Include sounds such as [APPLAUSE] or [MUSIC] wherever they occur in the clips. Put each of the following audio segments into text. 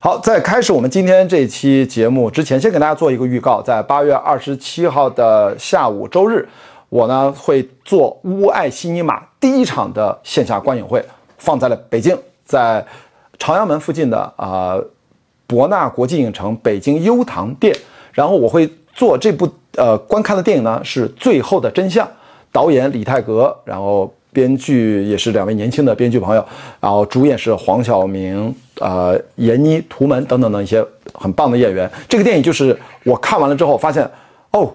好，在开始我们今天这期节目之前，先给大家做一个预告。在八月二十七号的下午，周日，我呢会做乌爱西尼玛第一场的线下观影会，放在了北京，在朝阳门附近的啊博纳国际影城北京优唐店。然后我会做这部呃观看的电影呢是《最后的真相》，导演李泰格，然后。编剧也是两位年轻的编剧朋友，然后主演是黄晓明、呃闫妮、图门等等的一些很棒的演员。这个电影就是我看完了之后发现，哦。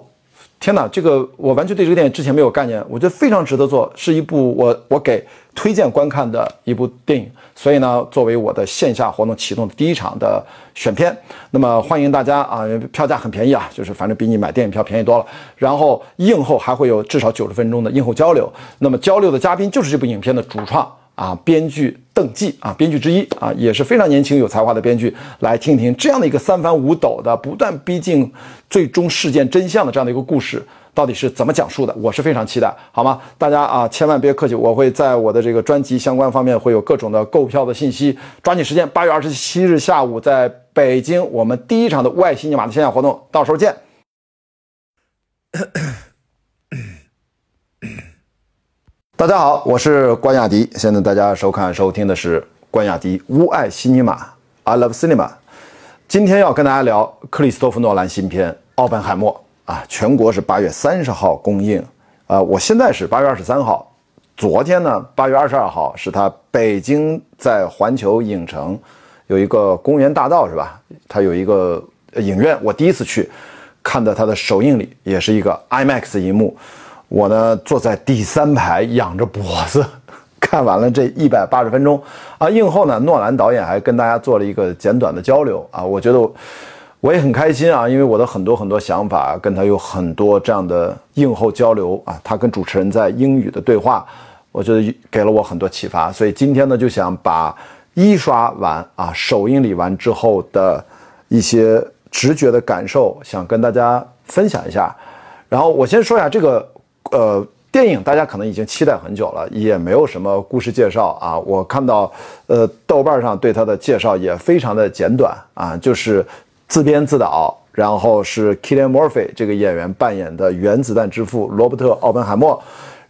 天哪，这个我完全对这个电影之前没有概念，我觉得非常值得做，是一部我我给推荐观看的一部电影。所以呢，作为我的线下活动启动的第一场的选片，那么欢迎大家啊，票价很便宜啊，就是反正比你买电影票便宜多了。然后映后还会有至少九十分钟的映后交流，那么交流的嘉宾就是这部影片的主创。啊，编剧邓骥啊，编剧之一啊，也是非常年轻有才华的编剧，来听听这样的一个三番五斗的不断逼近最终事件真相的这样的一个故事，到底是怎么讲述的？我是非常期待，好吗？大家啊，千万别客气，我会在我的这个专辑相关方面会有各种的购票的信息，抓紧时间，八月二十七日下午在北京我们第一场的外星尼玛的线下活动，到时候见。[COUGHS] 大家好，我是关雅迪。现在大家收看、收听的是关雅迪吾爱西尼玛 （I Love Cinema）。今天要跟大家聊克里斯托弗·诺兰新片《奥本海默》啊，全国是八月三十号公映。啊，我现在是八月二十三号，昨天呢，八月二十二号是他北京在环球影城有一个公园大道是吧？他有一个影院，我第一次去看的他的首映礼，也是一个 IMAX 银幕。我呢，坐在第三排，仰着脖子，[LAUGHS] 看完了这一百八十分钟啊。映后呢，诺兰导演还跟大家做了一个简短的交流啊。我觉得我也很开心啊，因为我的很多很多想法跟他有很多这样的映后交流啊。他跟主持人在英语的对话，我觉得给了我很多启发。所以今天呢，就想把一刷完啊，首映礼完之后的一些直觉的感受，想跟大家分享一下。然后我先说一下这个。呃，电影大家可能已经期待很久了，也没有什么故事介绍啊。我看到，呃，豆瓣上对他的介绍也非常的简短啊，就是自编自导，然后是 Killian Murphy 这个演员扮演的原子弹之父罗伯特·奥本海默，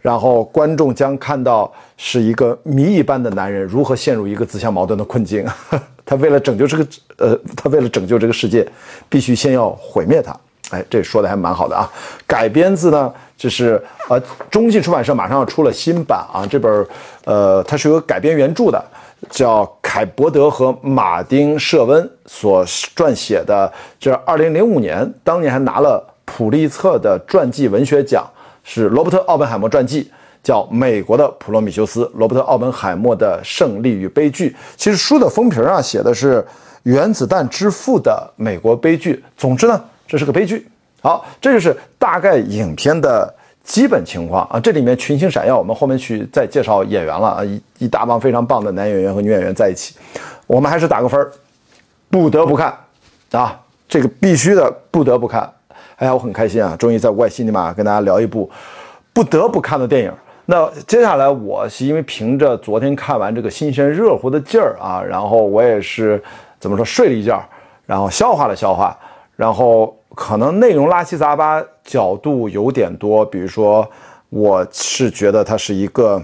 然后观众将看到是一个谜一般的男人如何陷入一个自相矛盾的困境。[LAUGHS] 他为了拯救这个，呃，他为了拯救这个世界，必须先要毁灭他。哎，这说的还蛮好的啊。改编自呢。就是呃，中信出版社马上要出了新版啊，这本呃，它是有改编原著的，叫凯伯德和马丁舍温所撰写的，这二零零五年当年还拿了普利策的传记文学奖，是罗伯特奥本海默传记，叫《美国的普罗米修斯：罗伯特奥本海默的胜利与悲剧》。其实书的封皮啊写的是原子弹之父的美国悲剧。总之呢，这是个悲剧。好，这就是大概影片的基本情况啊。这里面群星闪耀，我们后面去再介绍演员了啊，一一大帮非常棒的男演员和女演员在一起。我们还是打个分儿，不得不看啊，这个必须的，不得不看。哎呀，我很开心啊，终于在外西尼玛跟大家聊一部不得不看的电影。那接下来我是因为凭着昨天看完这个新鲜热乎的劲儿啊，然后我也是怎么说睡了一觉，然后消化了消化，然后。可能内容拉七杂八，角度有点多。比如说，我是觉得它是一个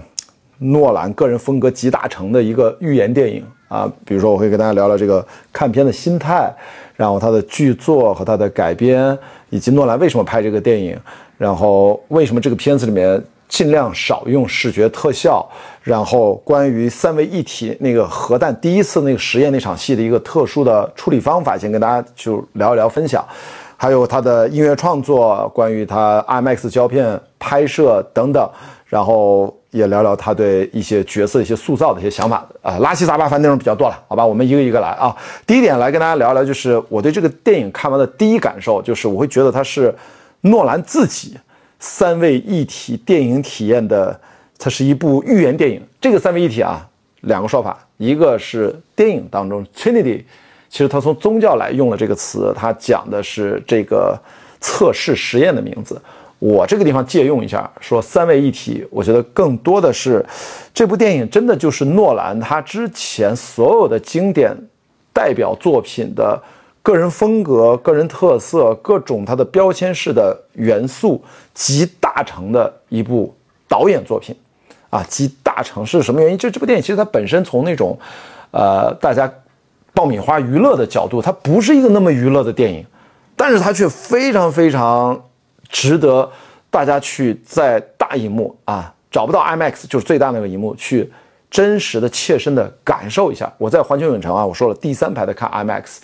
诺兰个人风格集大成的一个寓言电影啊。比如说，我会跟大家聊聊这个看片的心态，然后它的剧作和它的改编，以及诺兰为什么拍这个电影，然后为什么这个片子里面。尽量少用视觉特效，然后关于三位一体那个核弹第一次那个实验那场戏的一个特殊的处理方法，先跟大家就聊一聊分享，还有他的音乐创作，关于他 IMAX 胶片拍摄等等，然后也聊聊他对一些角色一些塑造的一些想法啊，拉七杂八，反正内容比较多了，好吧，我们一个一个来啊。第一点来跟大家聊一聊，就是我对这个电影看完的第一感受，就是我会觉得它是诺兰自己。三位一体电影体验的，它是一部寓言电影。这个三位一体啊，两个说法，一个是电影当中 Trinity，其实它从宗教来用了这个词，它讲的是这个测试实验的名字。我这个地方借用一下，说三位一体，我觉得更多的是这部电影真的就是诺兰他之前所有的经典代表作品的个人风格、个人特色、各种它的标签式的元素集大成的一部导演作品，啊，集大成是什么原因？就这部电影其实它本身从那种，呃，大家爆米花娱乐的角度，它不是一个那么娱乐的电影，但是它却非常非常值得大家去在大荧幕啊，找不到 IMAX 就是最大那个荧幕去。真实的、切身的感受一下。我在环球影城啊，我说了，第三排的看 IMAX，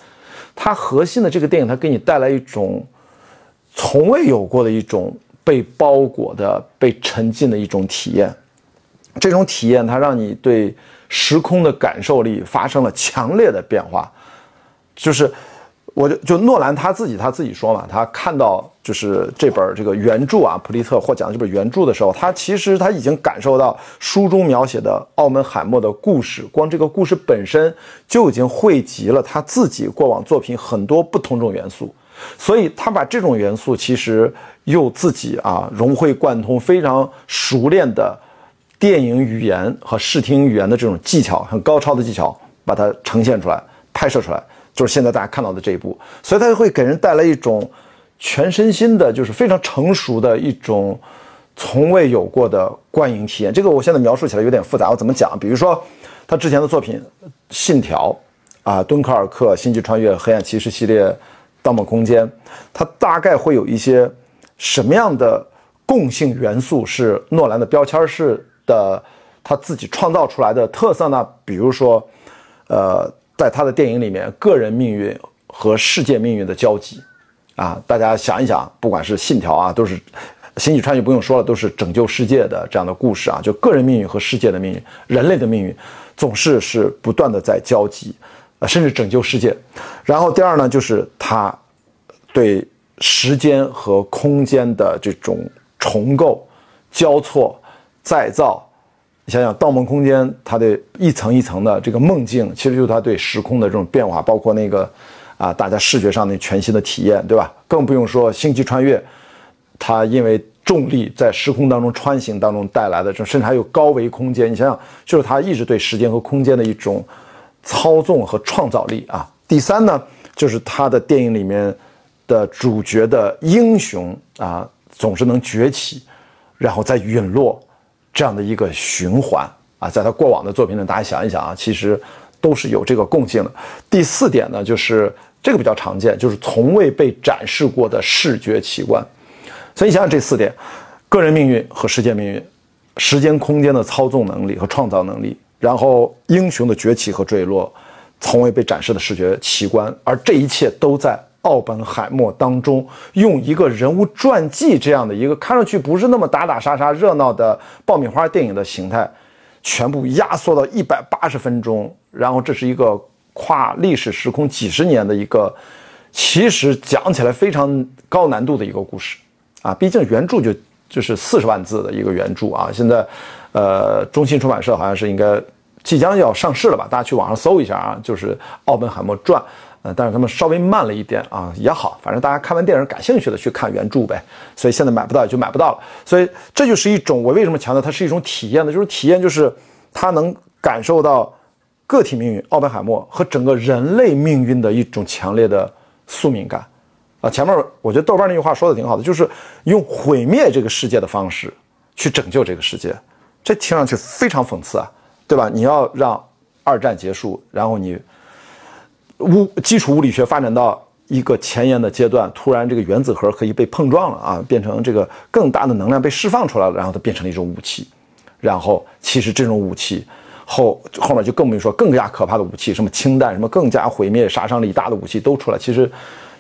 它核心的这个电影，它给你带来一种从未有过的一种被包裹的、被沉浸的一种体验。这种体验，它让你对时空的感受力发生了强烈的变化，就是。我就就诺兰他自己他自己说嘛，他看到就是这本这个原著啊，普利特获奖这本原著的时候，他其实他已经感受到书中描写的奥门海默的故事，光这个故事本身就已经汇集了他自己过往作品很多不同种元素，所以他把这种元素其实又自己啊融会贯通，非常熟练的电影语言和视听语言的这种技巧，很高超的技巧，把它呈现出来，拍摄出来。就是现在大家看到的这一部，所以它会给人带来一种全身心的，就是非常成熟的一种从未有过的观影体验。这个我现在描述起来有点复杂，我怎么讲？比如说他之前的作品《信条》啊，《敦刻尔克》《星际穿越》《黑暗骑士》系列，《盗梦空间》，它大概会有一些什么样的共性元素是诺兰的标签式的他自己创造出来的特色呢？比如说，呃。在他的电影里面，个人命运和世界命运的交集，啊，大家想一想，不管是信条啊，都是星际穿越不用说了，都是拯救世界的这样的故事啊。就个人命运和世界的命运，人类的命运总是是不断的在交集，啊，甚至拯救世界。然后第二呢，就是他对时间和空间的这种重构、交错、再造。你想想，《盗梦空间》它的一层一层的这个梦境，其实就是它对时空的这种变化，包括那个啊，大家视觉上的全新的体验，对吧？更不用说《星际穿越》，它因为重力在时空当中穿行当中带来的这，甚至还有高维空间。你想想，就是它一直对时间和空间的一种操纵和创造力啊。第三呢，就是它的电影里面的主角的英雄啊，总是能崛起，然后再陨落。这样的一个循环啊，在他过往的作品里，大家想一想啊，其实都是有这个共性的。第四点呢，就是这个比较常见，就是从未被展示过的视觉奇观。所以你想想这四点：个人命运和世界命运，时间空间的操纵能力和创造能力，然后英雄的崛起和坠落，从未被展示的视觉奇观，而这一切都在。奥本海默当中，用一个人物传记这样的一个看上去不是那么打打杀杀、热闹的爆米花电影的形态，全部压缩到一百八十分钟。然后这是一个跨历史时空几十年的一个，其实讲起来非常高难度的一个故事啊。毕竟原著就就是四十万字的一个原著啊。现在，呃，中信出版社好像是应该即将要上市了吧？大家去网上搜一下啊，就是《奥本海默传》。但是他们稍微慢了一点啊，也好，反正大家看完电影感兴趣的去看原著呗。所以现在买不到也就买不到了。所以这就是一种我为什么强调它是一种体验呢？就是体验，就是他能感受到个体命运，奥本海默和整个人类命运的一种强烈的宿命感啊。前面我觉得豆瓣那句话说的挺好的，就是用毁灭这个世界的方式去拯救这个世界，这听上去非常讽刺啊，对吧？你要让二战结束，然后你。物基础物理学发展到一个前沿的阶段，突然这个原子核可以被碰撞了啊，变成这个更大的能量被释放出来了，然后它变成了一种武器。然后其实这种武器后后面就更没说更加可怕的武器，什么氢弹，什么更加毁灭、杀伤力大的武器都出来。其实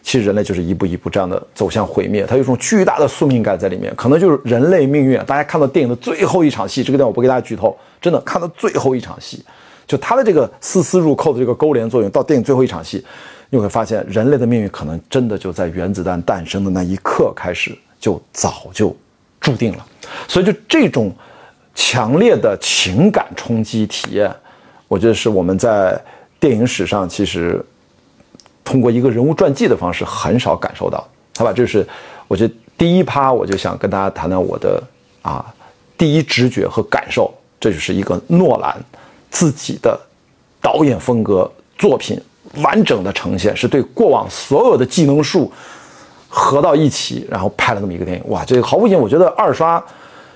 其实人类就是一步一步这样的走向毁灭，它有一种巨大的宿命感在里面，可能就是人类命运。大家看到电影的最后一场戏，这个电影我不给大家剧透，真的看到最后一场戏。就他的这个丝丝入扣的这个勾连作用，到电影最后一场戏，你会发现人类的命运可能真的就在原子弹诞生的那一刻开始就早就注定了。所以就这种强烈的情感冲击体验，我觉得是我们在电影史上其实通过一个人物传记的方式很少感受到。好吧，这是我觉得第一趴，我就想跟大家谈谈我的啊第一直觉和感受，这就是一个诺兰。自己的导演风格作品完整的呈现，是对过往所有的技能树合到一起，然后拍了这么一个电影。哇，这个毫无疑问，我觉得二刷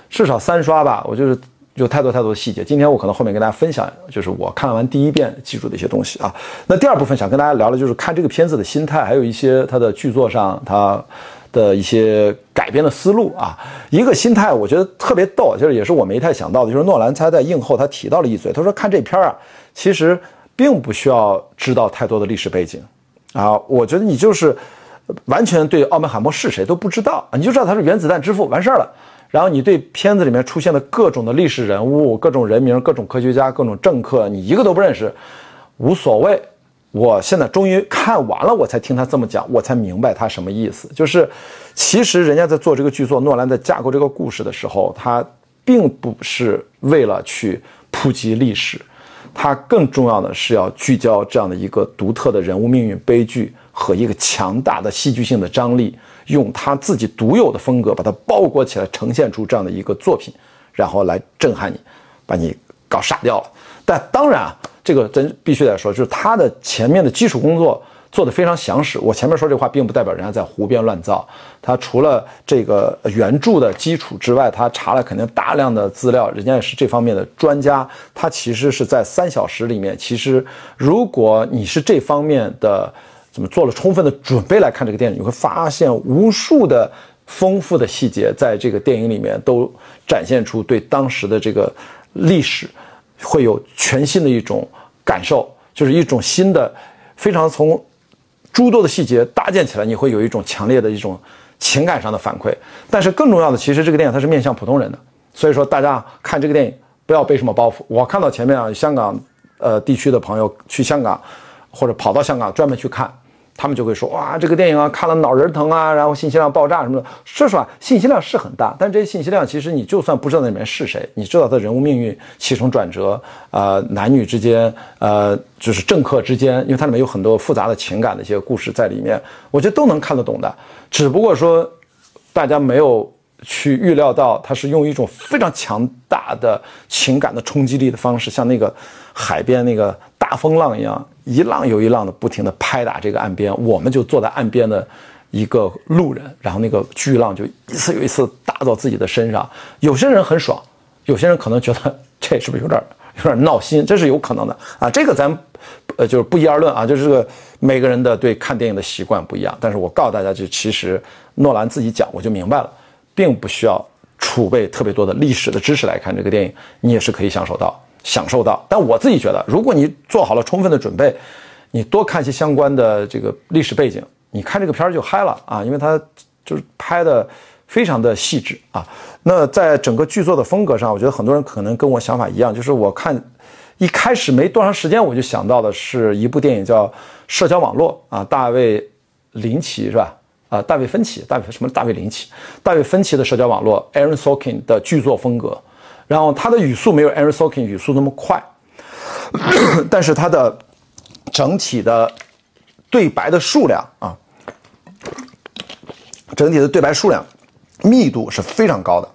至少三刷吧，我就是有太多太多的细节。今天我可能后面跟大家分享，就是我看完第一遍记住的一些东西啊。那第二部分想跟大家聊的就是看这个片子的心态，还有一些它的剧作上它的一些改编的思路啊。一个心态我觉得特别逗，就是也是我没太想到的，就是诺兰他在映后他提到了一嘴，他说看这片儿啊，其实并不需要知道太多的历史背景啊。我觉得你就是完全对奥本海默是谁都不知道，你就知道他是原子弹之父，完事儿了。然后你对片子里面出现的各种的历史人物、各种人名、各种科学家、各种政客，你一个都不认识，无所谓。我现在终于看完了，我才听他这么讲，我才明白他什么意思。就是其实人家在做这个剧作，诺兰在架构这个故事的时候，他并不是为了去普及历史，他更重要的是要聚焦这样的一个独特的人物命运悲剧和一个强大的戏剧性的张力。用他自己独有的风格把它包裹起来，呈现出这样的一个作品，然后来震撼你，把你搞傻掉了。但当然啊，这个真必须得说，就是他的前面的基础工作做得非常详实。我前面说这话，并不代表人家在胡编乱造。他除了这个原著的基础之外，他查了肯定大量的资料，人家也是这方面的专家。他其实是在三小时里面，其实如果你是这方面的。怎么做了充分的准备来看这个电影，你会发现无数的丰富的细节在这个电影里面都展现出对当时的这个历史会有全新的一种感受，就是一种新的非常从诸多的细节搭建起来，你会有一种强烈的一种情感上的反馈。但是更重要的，其实这个电影它是面向普通人的，所以说大家看这个电影不要背什么包袱。我看到前面啊，香港呃地区的朋友去香港或者跑到香港专门去看。他们就会说哇，这个电影啊，看了脑仁疼啊，然后信息量爆炸什么的。说实话，信息量是很大，但这些信息量其实你就算不知道那里面是谁，你知道他人物命运起承转折，呃，男女之间，呃，就是政客之间，因为它里面有很多复杂的情感的一些故事在里面，我觉得都能看得懂的。只不过说，大家没有去预料到，他是用一种非常强大的情感的冲击力的方式，像那个海边那个大风浪一样。一浪又一浪的不停地拍打这个岸边，我们就坐在岸边的一个路人，然后那个巨浪就一次又一次打到自己的身上。有些人很爽，有些人可能觉得这是不是有点有点闹心？[LAUGHS] 这是有可能的啊。这个咱呃就是不一而论啊，就是这个每个人的对看电影的习惯不一样。但是我告诉大家，就其实诺兰自己讲，我就明白了，并不需要储备特别多的历史的知识来看这个电影，你也是可以享受到。享受到，但我自己觉得，如果你做好了充分的准备，你多看一些相关的这个历史背景，你看这个片儿就嗨了啊，因为它就是拍的非常的细致啊。那在整个剧作的风格上，我觉得很多人可能跟我想法一样，就是我看一开始没多长时间，我就想到的是一部电影叫《社交网络》啊，大卫林奇是吧？啊，大卫芬奇，大卫什么？大卫林奇，大卫芬奇的社交网络，Aaron Sorkin 的剧作风格。然后他的语速没有 Aaron Sorkin 语速那么快，[COUGHS] 但是他的整体的对白的数量啊，整体的对白数量密度是非常高的。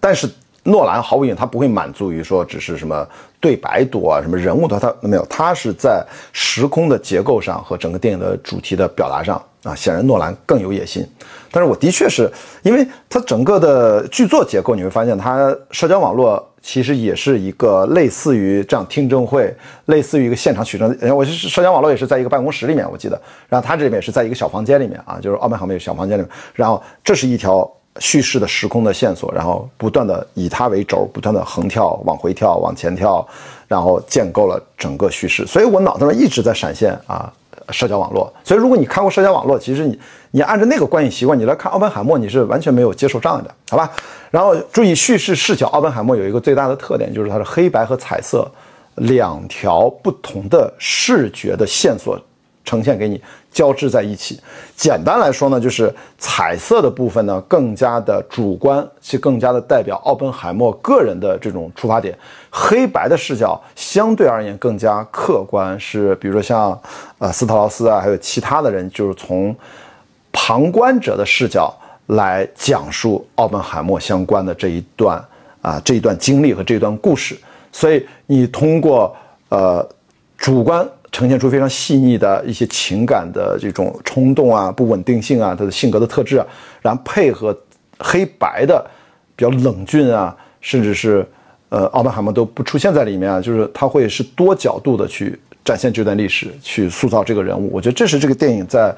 但是诺兰毫无疑问，他不会满足于说只是什么对白多啊，什么人物多，他没有，他是在时空的结构上和整个电影的主题的表达上。啊，显然诺兰更有野心，但是我的确是因为它整个的剧作结构，你会发现它社交网络其实也是一个类似于这样听证会，类似于一个现场取证。我是社交网络也是在一个办公室里面，我记得，然后它这里面是在一个小房间里面啊，就是奥本海默小房间里面，然后这是一条叙事的时空的线索，然后不断的以它为轴，不断的横跳、往回跳、往前跳，然后建构了整个叙事，所以我脑子里一直在闪现啊。社交网络，所以如果你看过社交网络，其实你你按照那个观影习惯，你来看奥本海默，你是完全没有接受障碍的，好吧？然后注意叙事视角，奥本海默有一个最大的特点，就是它是黑白和彩色两条不同的视觉的线索。呈现给你，交织在一起。简单来说呢，就是彩色的部分呢更加的主观，其更加的代表奥本海默个人的这种出发点；黑白的视角相对而言更加客观，是比如说像呃斯特劳斯啊，还有其他的人，就是从旁观者的视角来讲述奥本海默相关的这一段啊这一段经历和这段故事。所以你通过呃主观。呈现出非常细腻的一些情感的这种冲动啊、不稳定性啊，他的性格的特质啊，然后配合黑白的比较冷峻啊，甚至是呃奥本海默都不出现在里面啊，就是他会是多角度的去展现这段历史，去塑造这个人物。我觉得这是这个电影在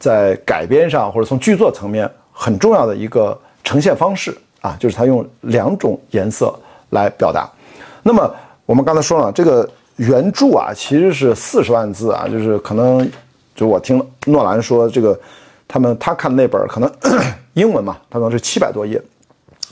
在改编上或者从剧作层面很重要的一个呈现方式啊，就是他用两种颜色来表达。那么我们刚才说了这个。原著啊，其实是四十万字啊，就是可能，就我听诺兰说，这个他们他看那本可能 [COUGHS] 英文嘛，他可能是七百多页，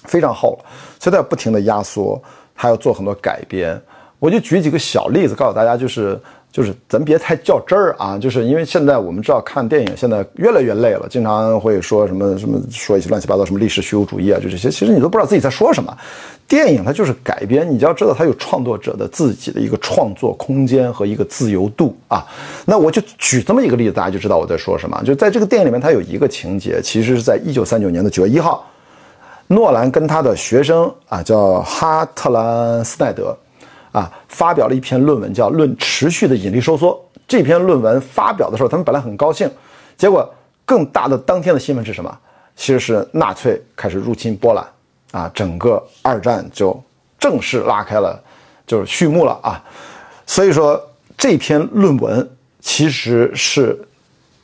非常厚了，所以他不停的压缩，还要做很多改编。我就举几个小例子告诉大家，就是。就是咱别太较真儿啊！就是因为现在我们知道看电影现在越来越累了，经常会说什么什么说一些乱七八糟什么历史虚无主义啊，就这些，其实你都不知道自己在说什么。电影它就是改编，你就要知道它有创作者的自己的一个创作空间和一个自由度啊。那我就举这么一个例子，大家就知道我在说什么。就在这个电影里面，它有一个情节，其实是在一九三九年的九月一号，诺兰跟他的学生啊叫哈特兰斯奈德。啊，发表了一篇论文，叫《论持续的引力收缩》。这篇论文发表的时候，他们本来很高兴，结果更大的当天的新闻是什么？其实是纳粹开始入侵波兰，啊，整个二战就正式拉开了，就是序幕了啊。所以说，这篇论文其实是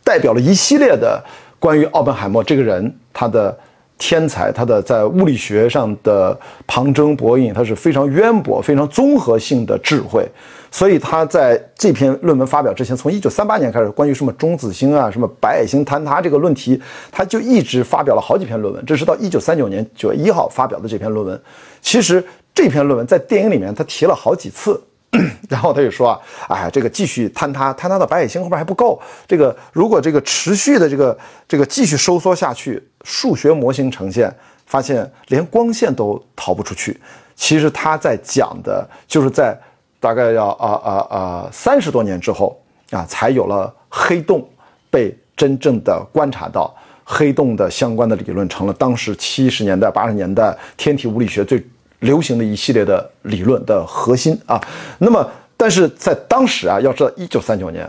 代表了一系列的关于奥本海默这个人他的。天才，他的在物理学上的旁征博引，他是非常渊博、非常综合性的智慧。所以他在这篇论文发表之前，从一九三八年开始，关于什么中子星啊、什么白矮星坍塌这个论题，他就一直发表了好几篇论文。这是到一九三九年九月一号发表的这篇论文。其实这篇论文在电影里面他提了好几次。[CLEARS THROAT] 然后他就说啊，哎，这个继续坍塌，坍塌到白矮星后边还不够。这个如果这个持续的这个这个继续收缩下去，数学模型呈现发现连光线都逃不出去。其实他在讲的就是在大概要啊啊啊三十多年之后啊，才有了黑洞被真正的观察到，黑洞的相关的理论成了当时七十年代八十年代天体物理学最。流行的一系列的理论的核心啊，那么但是在当时啊，要知道一九三九年，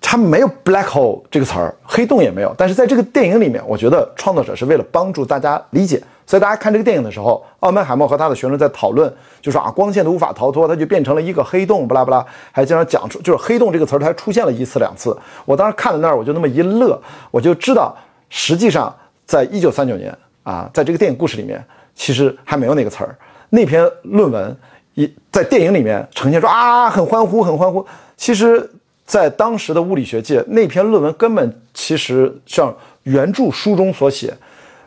它没有 black hole 这个词儿，黑洞也没有。但是在这个电影里面，我觉得创作者是为了帮助大家理解，所以大家看这个电影的时候，奥本海默和他的学生在讨论，就说啊，光线都无法逃脱，它就变成了一个黑洞，不拉不拉，还经常讲出就是黑洞这个词儿，它还出现了一次两次。我当时看到那儿，我就那么一乐，我就知道，实际上在一九三九年啊，在这个电影故事里面，其实还没有那个词儿。那篇论文一在电影里面呈现出啊，很欢呼，很欢呼。其实，在当时的物理学界，那篇论文根本其实像原著书中所写，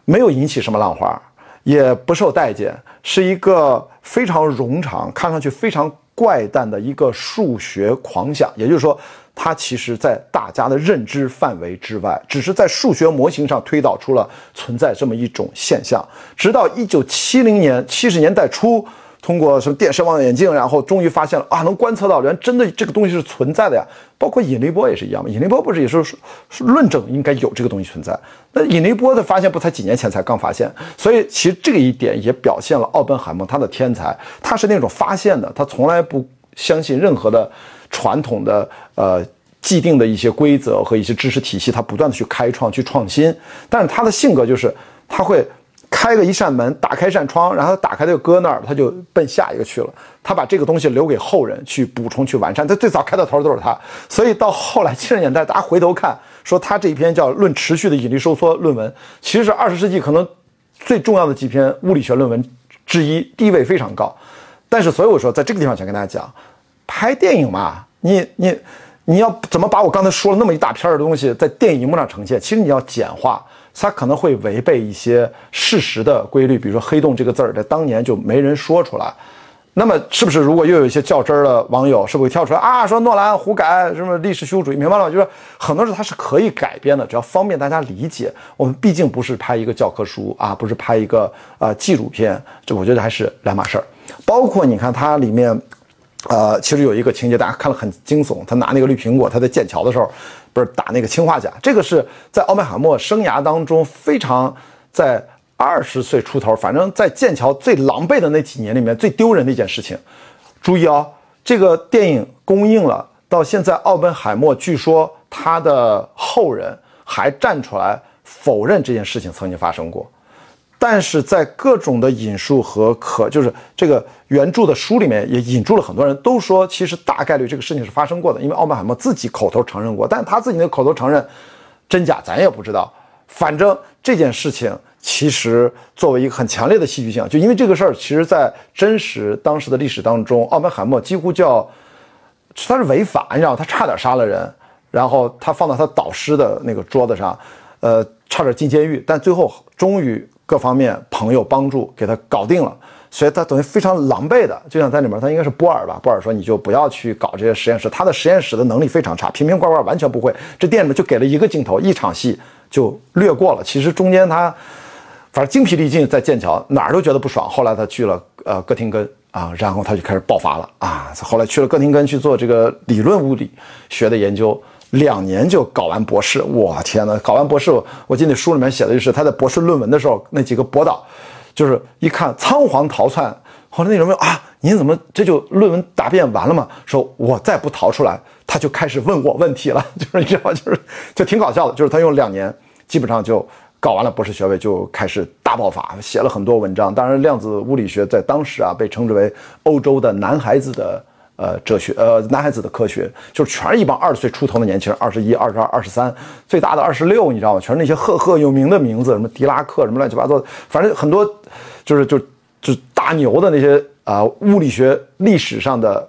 没有引起什么浪花，也不受待见，是一个非常冗长、看上去非常怪诞的一个数学狂想。也就是说。它其实，在大家的认知范围之外，只是在数学模型上推导出了存在这么一种现象。直到一九七零年七十年代初，通过什么电视望远镜，然后终于发现了啊，能观测到，原来真的这个东西是存在的呀。包括引力波也是一样嘛，引力波不是也是论证应该有这个东西存在。那引力波的发现不才几年前才刚发现，所以其实这一点也表现了奥本海默他的天才，他是那种发现的，他从来不相信任何的。传统的呃既定的一些规则和一些知识体系，他不断的去开创、去创新。但是他的性格就是，他会开个一扇门，打开一扇窗，然后打开就搁那儿，他就奔下一个去了。他把这个东西留给后人去补充、去完善。他最早开到头都是他，所以到后来七十年代，大家回头看，说他这一篇叫《论持续的引力收缩》论文，其实是二十世纪可能最重要的几篇物理学论文之一，地位非常高。但是，所以我说，在这个地方想跟大家讲。拍电影嘛，你你你要怎么把我刚才说了那么一大片的东西在电影荧幕上呈现？其实你要简化，它可能会违背一些事实的规律。比如说“黑洞”这个字儿，在当年就没人说出来。那么，是不是如果又有一些较真儿的网友，是不是会跳出来啊？说诺兰胡改，什么历史虚无主义？明白了吗？就是很多事它是可以改编的，只要方便大家理解。我们毕竟不是拍一个教科书啊，不是拍一个呃纪录片，这我觉得还是两码事儿。包括你看它里面。呃，其实有一个情节，大家看了很惊悚。他拿那个绿苹果，他在剑桥的时候，不是打那个氰化钾。这个是在奥本海默生涯当中非常在二十岁出头，反正在剑桥最狼狈的那几年里面最丢人的一件事情。注意哦，这个电影公映了，到现在，奥本海默据说他的后人还站出来否认这件事情曾经发生过。但是在各种的引述和可就是这个原著的书里面也引注了很多人都说，其实大概率这个事情是发生过的，因为奥本海默自己口头承认过，但他自己的口头承认真假咱也不知道。反正这件事情其实作为一个很强烈的戏剧性，就因为这个事儿，其实在真实当时的历史当中，奥本海默几乎叫他是违法，你知道他差点杀了人，然后他放到他导师的那个桌子上，呃，差点进监狱，但最后终于。各方面朋友帮助给他搞定了，所以他等于非常狼狈的，就像在里面，他应该是波尔吧？波尔说你就不要去搞这些实验室，他的实验室的能力非常差，瓶瓶罐罐完全不会。这店里面就给了一个镜头，一场戏就略过了。其实中间他反正精疲力尽，在剑桥哪儿都觉得不爽。后来他去了呃哥廷根啊，然后他就开始爆发了啊。后来去了哥廷根去做这个理论物理学的研究。两年就搞完博士，我天哪！搞完博士，我记得书里面写的就是他在博士论文的时候，那几个博导，就是一看仓皇逃窜。后来那什么啊，您怎么这就论文答辩完了吗？说我再不逃出来，他就开始问我问题了，就是你知道，就是就挺搞笑的。就是他用两年，基本上就搞完了博士学位，就开始大爆发，写了很多文章。当然，量子物理学在当时啊，被称之为欧洲的男孩子的。呃，哲学，呃，男孩子的科学，就是全是一帮二十岁出头的年轻人，二十一、二十二、二十三，最大的二十六，你知道吗？全是那些赫赫有名的名字，什么狄拉克，什么乱七八糟，反正很多，就是就就大牛的那些啊，物理学历史上的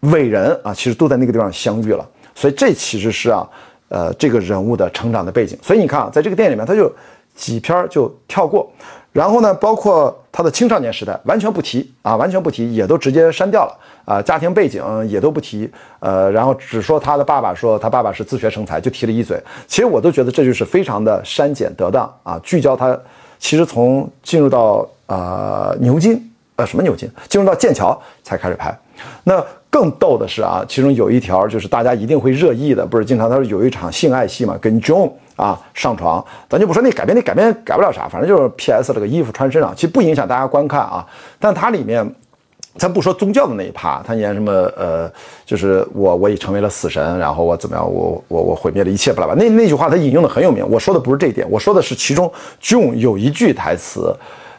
伟人啊，其实都在那个地方相遇了。所以这其实是啊，呃，这个人物的成长的背景。所以你看啊，在这个电影里面，他就几篇就跳过。然后呢，包括他的青少年时代完全不提啊，完全不提，也都直接删掉了啊。家庭背景也都不提，呃，然后只说他的爸爸说他爸爸是自学成才，就提了一嘴。其实我都觉得这就是非常的删减得当啊，聚焦他。其实从进入到呃牛津，呃什么牛津，进入到剑桥才开始拍。那更逗的是啊，其中有一条就是大家一定会热议的，不是经常他说有一场性爱戏嘛，跟 John。啊，上床，咱就不说那改编，那改编改不了啥，反正就是 P.S. 这个衣服穿身上，其实不影响大家观看啊。但它里面，咱不说宗教的那一趴，他演什么呃，就是我我已成为了死神，然后我怎么样，我我我毁灭了一切，巴拉巴拉。那那句话他引用的很有名，我说的不是这一点，我说的是其中 June 有一句台词，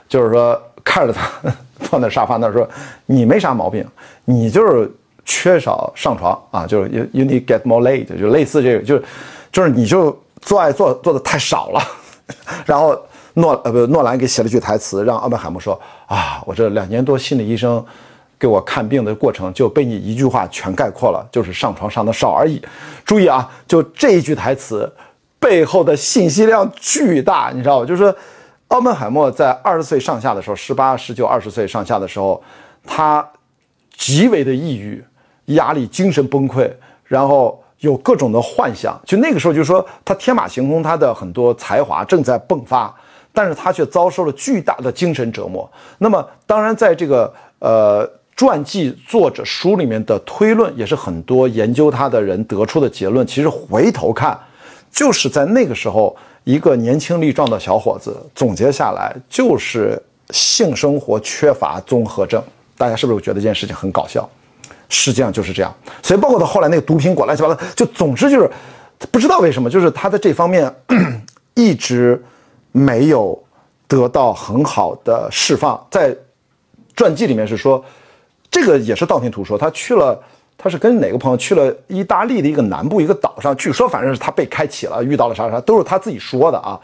就是说看着他 [LAUGHS] 放在沙发那说，你没啥毛病，你就是缺少上床啊，就是 you you need get more laid，就类似这个，就是就是你就。做爱做做的太少了，[LAUGHS] 然后诺呃不诺兰给写了句台词，让奥本海默说啊，我这两年多心理医生给我看病的过程就被你一句话全概括了，就是上床上的少而已。注意啊，就这一句台词背后的信息量巨大，你知道吗？就是奥本海默在二十岁上下的时候，十八、十九、二十岁上下的时候，他极为的抑郁、压力、精神崩溃，然后。有各种的幻想，就那个时候，就是说他天马行空，他的很多才华正在迸发，但是他却遭受了巨大的精神折磨。那么，当然，在这个呃传记作者书里面的推论，也是很多研究他的人得出的结论。其实回头看，就是在那个时候，一个年轻力壮的小伙子总结下来，就是性生活缺乏综合症。大家是不是觉得这件事情很搞笑？实际上就是这样，所以包括他后来那个毒苹果乱七八糟，就总之就是不知道为什么，就是他在这方面一直没有得到很好的释放。在传记里面是说，这个也是道听途说，他去了，他是跟哪个朋友去了意大利的一个南部一个岛上，据说反正是他被开启了，遇到了啥啥，都是他自己说的啊。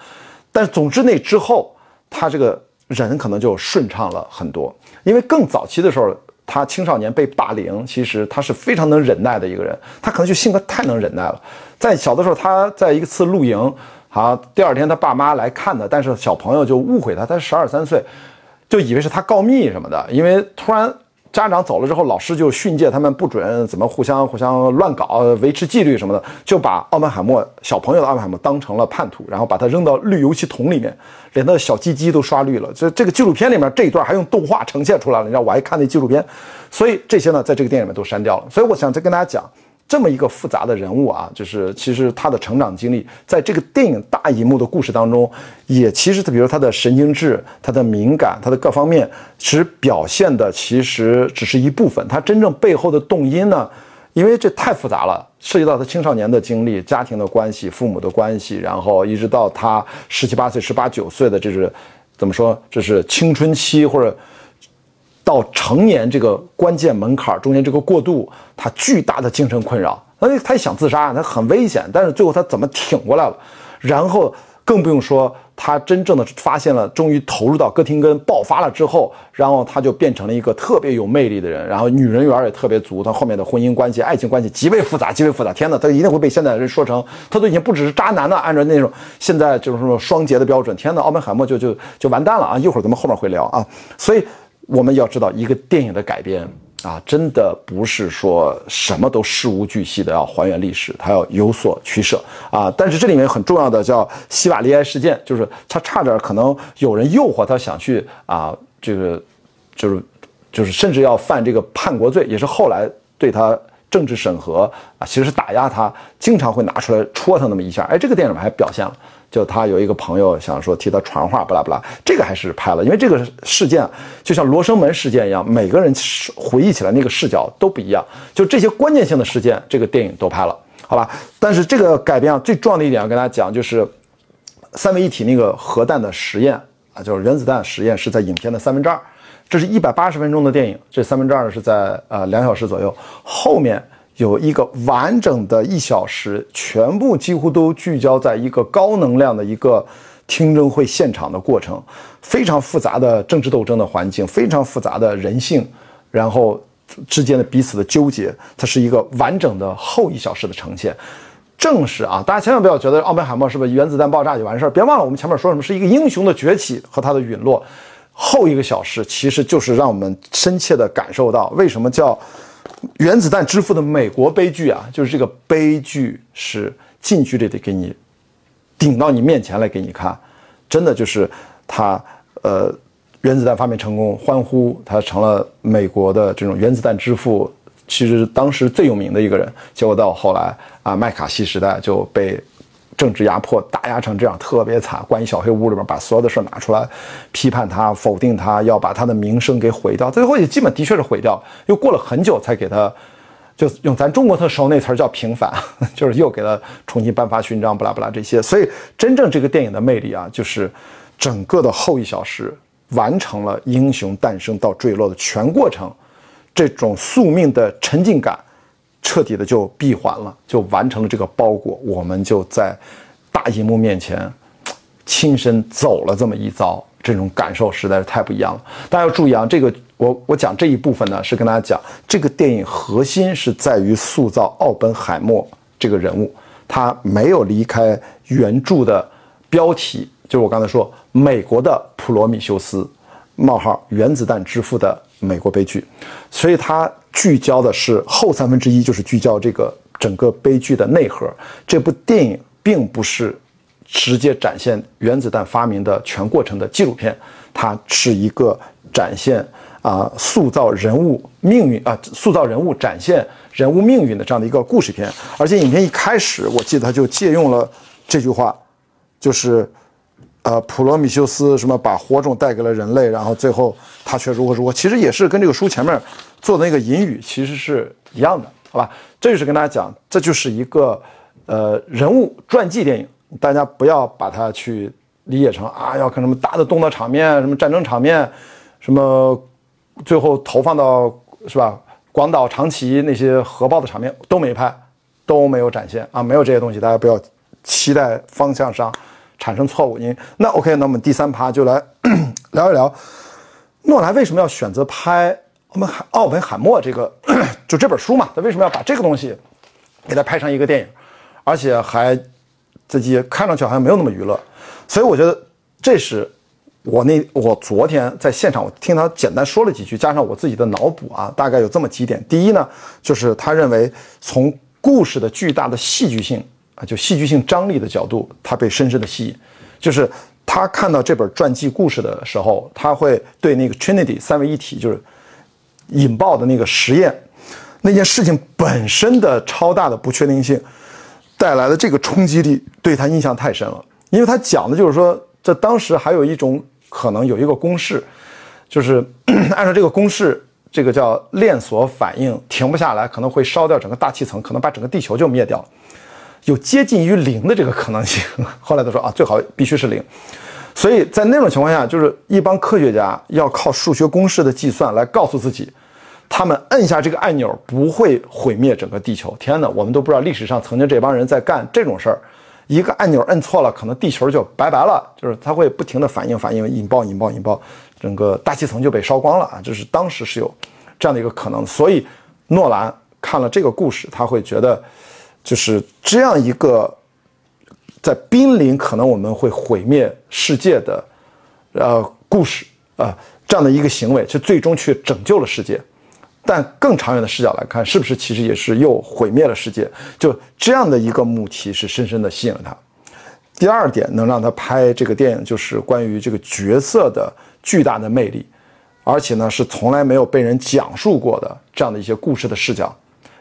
但总之那之后，他这个人可能就顺畅了很多，因为更早期的时候。他青少年被霸凌，其实他是非常能忍耐的一个人，他可能就性格太能忍耐了。在小的时候，他在一次露营，好，第二天他爸妈来看他，但是小朋友就误会他，他十二三岁，就以为是他告密什么的，因为突然。家长走了之后，老师就训诫他们不准怎么互相互相乱搞，维持纪律什么的，就把奥本海默小朋友的奥本海默当成了叛徒，然后把他扔到绿油漆桶里面，连他的小鸡鸡都刷绿了。这这个纪录片里面这一段还用动画呈现出来了，你知道我还看那纪录片，所以这些呢在这个电影里面都删掉了。所以我想再跟大家讲。这么一个复杂的人物啊，就是其实他的成长经历，在这个电影大荧幕的故事当中，也其实他比如他的神经质、他的敏感、他的各方面，其实表现的其实只是一部分，他真正背后的动因呢，因为这太复杂了，涉及到他青少年的经历、家庭的关系、父母的关系，然后一直到他十七八岁、十八九岁的这是怎么说？这是青春期或者到成年这个关键门槛中间这个过渡，他巨大的精神困扰。那他也想自杀，他很危险，但是最后他怎么挺过来了？然后更不用说。他真正的发现了，终于投入到哥廷根爆发了之后，然后他就变成了一个特别有魅力的人，然后女人缘也特别足。他后面的婚姻关系、爱情关系极为复杂，极为复杂。天哪，他一定会被现在人说成，他都已经不只是渣男了。按照那种现在就是说双节的标准，天哪，奥本海默就就就完蛋了啊！一会儿咱们后面会聊啊。所以我们要知道，一个电影的改编。啊，真的不是说什么都事无巨细的要还原历史，它要有所取舍啊。但是这里面很重要的叫西瓦利埃事件，就是他差点可能有人诱惑他想去啊，这个就是就是甚至要犯这个叛国罪，也是后来对他政治审核啊，其实是打压他，经常会拿出来戳他那么一下。哎，这个电影还表现了。就他有一个朋友想说替他传话，不拉不拉，这个还是拍了，因为这个事件就像罗生门事件一样，每个人回忆起来那个视角都不一样。就这些关键性的事件，这个电影都拍了，好吧？但是这个改编啊，最重要的一点要跟大家讲，就是三位一体那个核弹的实验啊，就是原子弹实验是在影片的三分之二，这是一百八十分钟的电影，这三分之二是在呃两小时左右，后面。有一个完整的一小时，全部几乎都聚焦在一个高能量的一个听证会现场的过程，非常复杂的政治斗争的环境，非常复杂的人性，然后之间的彼此的纠结，它是一个完整的后一小时的呈现。正是啊，大家千万不要觉得奥本海默是不是原子弹爆炸就完事儿，别忘了我们前面说什么是一个英雄的崛起和他的陨落，后一个小时其实就是让我们深切的感受到为什么叫。原子弹之父的美国悲剧啊，就是这个悲剧是近距离的给你顶到你面前来给你看，真的就是他呃原子弹发明成功，欢呼他成了美国的这种原子弹之父，其实当时最有名的一个人，结果到后来啊麦卡锡时代就被。政治压迫打压成这样特别惨，关一小黑屋里边把所有的事拿出来批判他、否定他，要把他的名声给毁掉。最后也基本的确是毁掉，又过了很久才给他，就用咱中国特熟那词儿叫平反，就是又给他重新颁发勋章，不拉不拉这些。所以真正这个电影的魅力啊，就是整个的后一小时完成了英雄诞生到坠落的全过程，这种宿命的沉浸感。彻底的就闭环了，就完成了这个包裹，我们就在大荧幕面前亲身走了这么一遭，这种感受实在是太不一样了。大家要注意啊，这个我我讲这一部分呢，是跟大家讲这个电影核心是在于塑造奥本海默这个人物，他没有离开原著的标题，就是我刚才说美国的普罗米修斯冒号原子弹之父的美国悲剧，所以他。聚焦的是后三分之一，就是聚焦这个整个悲剧的内核。这部电影并不是直接展现原子弹发明的全过程的纪录片，它是一个展现啊塑造人物命运啊塑造人物展现人物命运的这样的一个故事片。而且影片一开始，我记得他就借用了这句话，就是呃普罗米修斯什么把火种带给了人类，然后最后他却如何如何。其实也是跟这个书前面。做的那个引语其实是一样的，好吧？这就是跟大家讲，这就是一个呃人物传记电影，大家不要把它去理解成啊要看什么大的动作场面、什么战争场面、什么最后投放到是吧？广岛、长崎那些核爆的场面都没拍，都没有展现啊，没有这些东西，大家不要期待方向上产生错误。因那 OK，那我们第三趴就来 [CLEARS THROAT] 聊一聊诺兰为什么要选择拍。我们海奥本海默这个 [CLEARS THROAT] 就这本书嘛，他为什么要把这个东西给他拍成一个电影，而且还自己看上去好像没有那么娱乐，所以我觉得这是我那我昨天在现场我听他简单说了几句，加上我自己的脑补啊，大概有这么几点。第一呢，就是他认为从故事的巨大的戏剧性啊，就戏剧性张力的角度，他被深深的吸引，就是他看到这本传记故事的时候，他会对那个 Trinity 三位一体就是。引爆的那个实验，那件事情本身的超大的不确定性带来的这个冲击力，对他印象太深了。因为他讲的就是说，这当时还有一种可能有一个公式，就是 [CLEARS THROAT] 按照这个公式，这个叫链锁反应停不下来，可能会烧掉整个大气层，可能把整个地球就灭掉了，有接近于零的这个可能性。[LAUGHS] 后来他说啊，最好必须是零。所以在那种情况下，就是一帮科学家要靠数学公式的计算来告诉自己，他们摁下这个按钮不会毁灭整个地球。天哪，我们都不知道历史上曾经这帮人在干这种事儿，一个按钮摁错了，可能地球就拜拜了。就是它会不停的反应、反应、引爆、引爆、引爆，整个大气层就被烧光了啊！就是当时是有这样的一个可能。所以诺兰看了这个故事，他会觉得，就是这样一个。在濒临可能我们会毁灭世界的，呃，故事啊，这样的一个行为，就最终却拯救了世界。但更长远的视角来看，是不是其实也是又毁灭了世界？就这样的一个母题是深深的吸引了他。第二点，能让他拍这个电影，就是关于这个角色的巨大的魅力，而且呢，是从来没有被人讲述过的这样的一些故事的视角。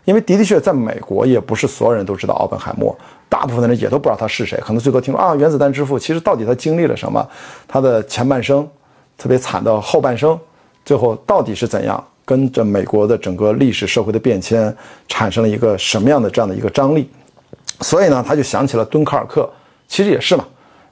因为的的确，在美国也不是所有人都知道奥本海默。大部分的人也都不知道他是谁，可能最多听说啊，原子弹之父。其实到底他经历了什么？他的前半生特别惨的后半生，最后到底是怎样？跟着美国的整个历史社会的变迁，产生了一个什么样的这样的一个张力？所以呢，他就想起了敦刻尔克，其实也是嘛，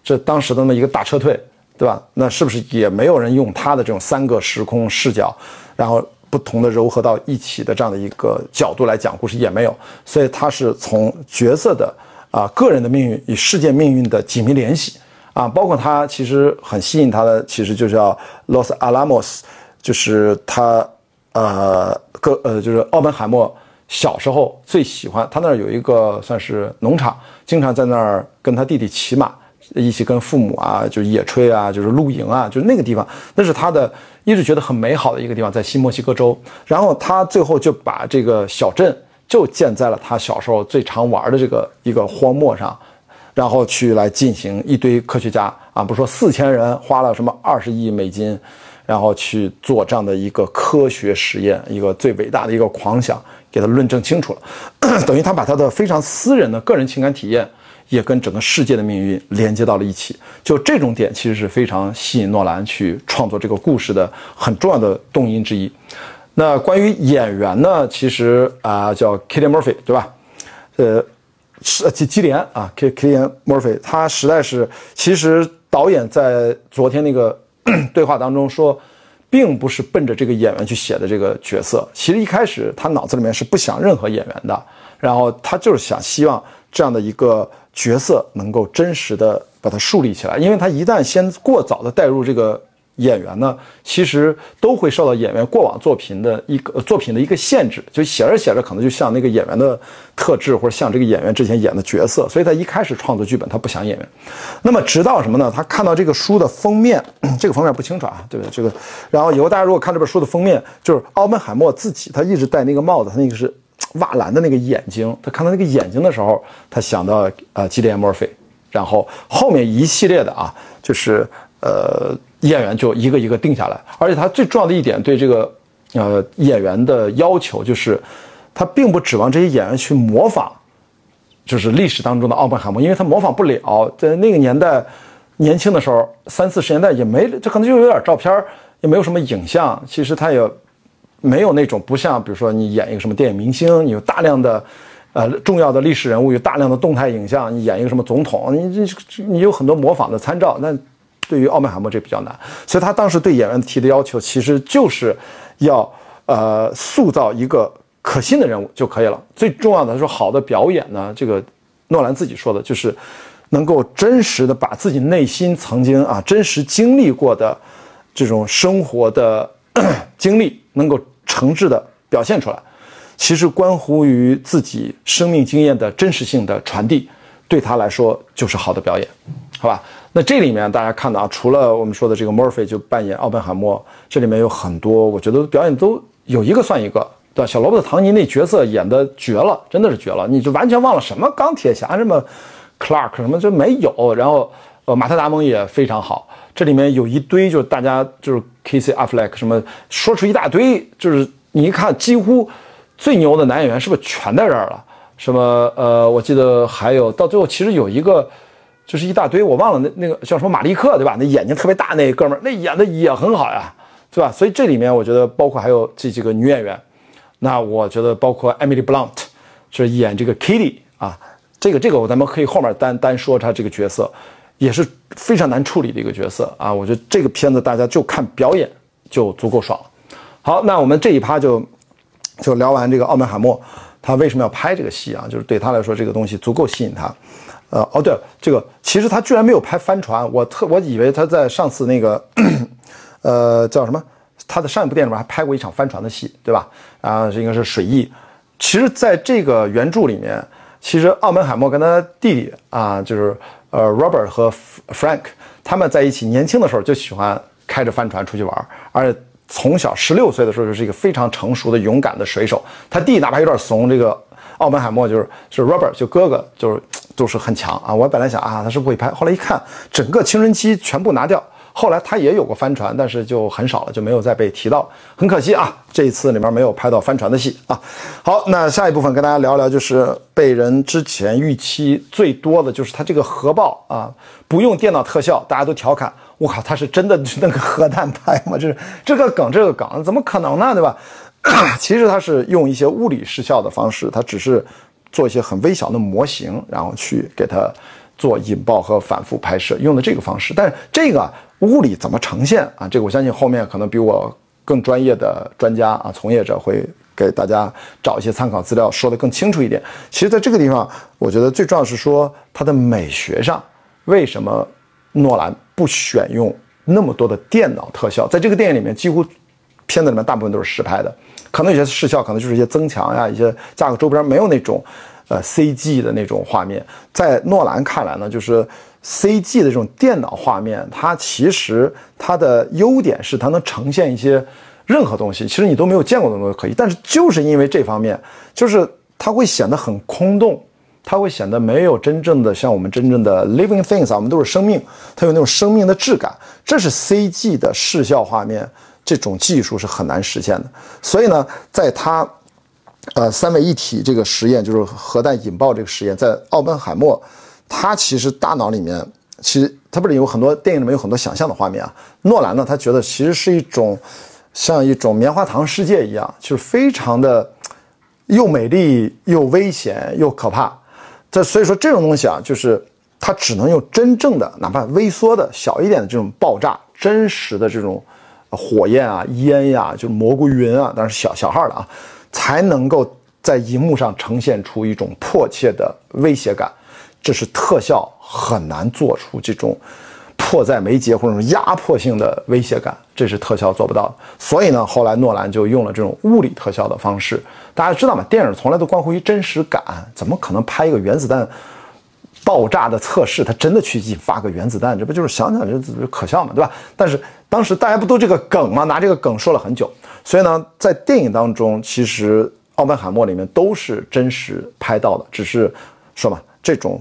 这当时的那么一个大撤退，对吧？那是不是也没有人用他的这种三个时空视角，然后不同的糅合到一起的这样的一个角度来讲故事？也没有。所以他是从角色的。啊，个人的命运与世界命运的紧密联系啊，包括他其实很吸引他的，其实就叫 Los Alamos，就是他呃个呃就是奥本海默小时候最喜欢，他那儿有一个算是农场，经常在那儿跟他弟弟骑马，一起跟父母啊就野炊啊，就是露营啊，就是那个地方，那是他的一直觉得很美好的一个地方，在新墨西哥州。然后他最后就把这个小镇。就建在了他小时候最常玩的这个一个荒漠上，然后去来进行一堆科学家啊，不说四千人花了什么二十亿美金，然后去做这样的一个科学实验，一个最伟大的一个狂想，给他论证清楚了，等于他把他的非常私人的个人情感体验，也跟整个世界的命运连接到了一起。就这种点，其实是非常吸引诺兰去创作这个故事的很重要的动因之一。那关于演员呢？其实啊，叫 k i l l i a n Murphy，对吧？呃，是基基连啊 k k i l l i a n Murphy，他实在是，其实导演在昨天那个 [CLEARS THROAT] 对话当中说，并不是奔着这个演员去写的这个角色。其实一开始他脑子里面是不想任何演员的，然后他就是想希望这样的一个角色能够真实的把它树立起来，因为他一旦先过早的带入这个。演员呢，其实都会受到演员过往作品的一个作品的一个限制，就写着写着，可能就像那个演员的特质，或者像这个演员之前演的角色，所以他一开始创作剧本，他不想演员。那么直到什么呢？他看到这个书的封面，[CLEARS THROAT] 这个封面不清楚啊，对不对？这个，然后以后大家如果看这本书的封面，就是奥本海默自己，他一直戴那个帽子，他那个是瓦蓝的那个眼睛，他看到那个眼睛的时候，他想到呃基连·墨菲，然后后面一系列的啊，就是呃。演员就一个一个定下来，而且他最重要的一点对这个，呃，演员的要求就是，他并不指望这些演员去模仿，就是历史当中的奥本海默，因为他模仿不了。在那个年代，年轻的时候，三四十年代也没，这可能就有点照片，也没有什么影像。其实他也没有那种不像，比如说你演一个什么电影明星，你有大量的，呃，重要的历史人物，有大量的动态影像，你演一个什么总统，你这你有很多模仿的参照，那。对于奥本海默这比较难，所以他当时对演员提的要求其实就是要呃塑造一个可信的人物就可以了。最重要的他说好的表演呢，这个诺兰自己说的就是能够真实的把自己内心曾经啊真实经历过的这种生活的经历能够诚挚的表现出来，其实关乎于自己生命经验的真实性的传递，对他来说就是好的表演，好吧？那这里面大家看到啊，除了我们说的这个 Murphy 就扮演奥本海默，这里面有很多，我觉得表演都有一个算一个，对吧？小罗伯特·唐尼那角色演的绝了，真的是绝了，你就完全忘了什么钢铁侠什么 Clark 什么就没有。然后呃，马特·达蒙也非常好，这里面有一堆就是大家就是 Casey Affleck 什么说出一大堆，就是你一看几乎最牛的男演员是不是全在这儿了？什么呃，我记得还有到最后其实有一个。就是一大堆，我忘了那那个叫什么马利克对吧？那眼睛特别大那哥们儿，那演的也很好呀，对吧？所以这里面我觉得包括还有这几个女演员，那我觉得包括 Emily Blunt 是演这个 Kitty 啊，这个这个咱们可以后面单单说她这个角色，也是非常难处理的一个角色啊。我觉得这个片子大家就看表演就足够爽了。好，那我们这一趴就就聊完这个奥本海默，他为什么要拍这个戏啊？就是对他来说这个东西足够吸引他。呃，哦对了，这个其实他居然没有拍帆船，我特我以为他在上次那个。[COUGHS] 呃，叫什么？他的上一部电影里面还拍过一场帆船的戏，对吧？啊，这应该是水翼。其实，在这个原著里面，其实奥本海默跟他弟弟啊，就是呃 Robert 和 Frank，他们在一起年轻的时候就喜欢开着帆船出去玩，而且从小十六岁的时候就是一个非常成熟的勇敢的水手。他弟哪怕有点怂，这个奥本海默就是是 Robert 就哥哥就是都是很强啊。我本来想啊，他是不会拍，后来一看，整个青春期全部拿掉。后来他也有过帆船，但是就很少了，就没有再被提到，很可惜啊。这一次里面没有拍到帆船的戏啊。好，那下一部分跟大家聊聊，就是被人之前预期最多的就是他这个核爆啊，不用电脑特效，大家都调侃，我靠，他是真的那个核弹拍吗？就是这个梗，这个梗怎么可能呢？对吧？[COUGHS] 其实他是用一些物理失效的方式，他只是做一些很微小的模型，然后去给他做引爆和反复拍摄，用的这个方式。但是这个。物理怎么呈现啊？这个我相信后面可能比我更专业的专家啊，从业者会给大家找一些参考资料，说得更清楚一点。其实，在这个地方，我觉得最重要是说它的美学上，为什么诺兰不选用那么多的电脑特效？在这个电影里面，几乎片子里面大部分都是实拍的，可能有些视效，可能就是一些增强呀，一些架个周边，没有那种呃 CG 的那种画面。在诺兰看来呢，就是。CG 的这种电脑画面，它其实它的优点是它能呈现一些任何东西，其实你都没有见过的东西可以。但是就是因为这方面，就是它会显得很空洞，它会显得没有真正的像我们真正的 living things，我们都是生命，它有那种生命的质感。这是 CG 的视效画面这种技术是很难实现的。所以呢，在它呃三位一体这个实验，就是核弹引爆这个实验，在奥本海默。他其实大脑里面，其实他不是有很多电影里面有很多想象的画面啊。诺兰呢，他觉得其实是一种像一种棉花糖世界一样，就是非常的又美丽又危险又可怕。这所以说这种东西啊，就是他只能用真正的哪怕微缩的小一点的这种爆炸，真实的这种火焰啊、烟呀，就是蘑菇云啊，当然是小小号的啊，才能够在荧幕上呈现出一种迫切的威胁感。这是特效很难做出这种迫在眉睫或者压迫性的威胁感，这是特效做不到的。所以呢，后来诺兰就用了这种物理特效的方式。大家知道吗？电影从来都关乎于真实感，怎么可能拍一个原子弹爆炸的测试，他真的去引发个原子弹？这不就是想想就可笑嘛，对吧？但是当时大家不都这个梗吗？拿这个梗说了很久。所以呢，在电影当中，其实《奥本海默》里面都是真实拍到的，只是说嘛，这种。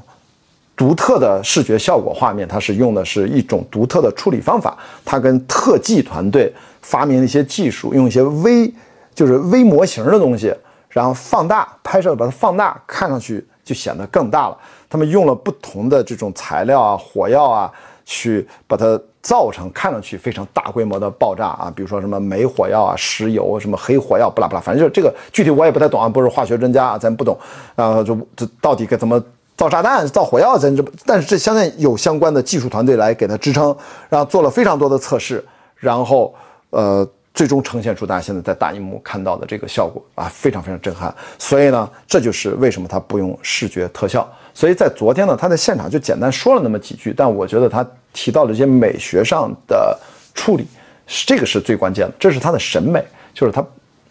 独特的视觉效果画面，它是用的是一种独特的处理方法。它跟特技团队发明了一些技术，用一些微就是微模型的东西，然后放大拍摄，把它放大，看上去就显得更大了。他们用了不同的这种材料啊、火药啊，去把它造成看上去非常大规模的爆炸啊。比如说什么煤火药啊、石油、什么黑火药，不啦不啦，反正就这个具体我也不太懂啊，不是化学专家啊，咱不懂啊。就这到底该怎么？造炸弹、造火药，咱这，但是这相当有相关的技术团队来给它支撑，然后做了非常多的测试，然后呃，最终呈现出大家现在在大荧幕看到的这个效果啊，非常非常震撼。所以呢，这就是为什么他不用视觉特效。所以在昨天呢，他在现场就简单说了那么几句，但我觉得他提到了一些美学上的处理，这个是最关键的，这是他的审美，就是他，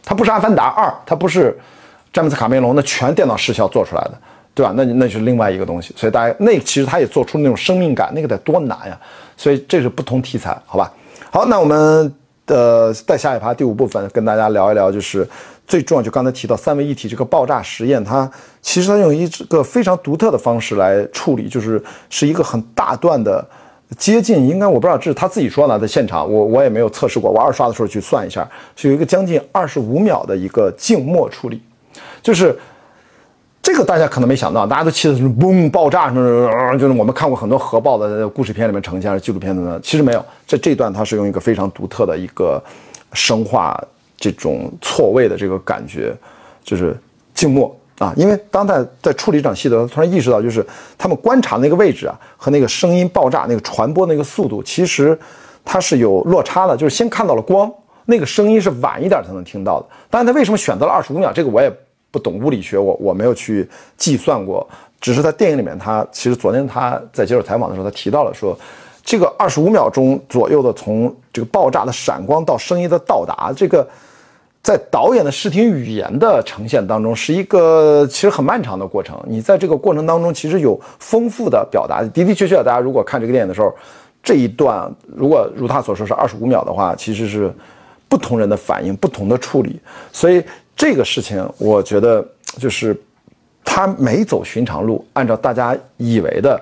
他不是《阿凡达二》，他不是詹姆斯卡梅隆的全电脑视效做出来的。对吧？那那就是另外一个东西，所以大家那其实他也做出那种生命感，那个得多难呀！所以这是不同题材，好吧？好，那我们的在下一趴第五部分跟大家聊一聊，就是最重要，就刚才提到三位一体这个爆炸实验，它其实它用一个非常独特的方式来处理，就是是一个很大段的接近，应该我不知道这是他自己说的，在现场我我也没有测试过，我二刷的时候去算一下，是有一个将近二十五秒的一个静默处理，就是。这个大家可能没想到，大家都期待是嘣爆炸，什么就是我们看过很多核爆的故事片里面呈现的，纪录片的呢，其实没有。这这段它是用一个非常独特的一个生化这种错位的这个感觉，就是静默啊。因为当在在处理这场戏的时候，突然意识到，就是他们观察那个位置啊，和那个声音爆炸那个传播那个速度，其实它是有落差的。就是先看到了光，那个声音是晚一点才能听到的。但是，他为什么选择了二十五秒？这个我也不懂物理学，我我没有去计算过。只是在电影里面，他其实昨天他在接受采访的时候，他提到了说。这个二十五秒钟左右的，从这个爆炸的闪光到声音的到达，这个在导演的视听语言的呈现当中，是一个其实很漫长的过程。你在这个过程当中，其实有丰富的表达。的的确确，大家如果看这个电影的时候，这一段如果如他所说是二十五秒的话，其实是不同人的反应、不同的处理。所以这个事情，我觉得 [TSK] 就是他没走寻常路，按照大家以为的。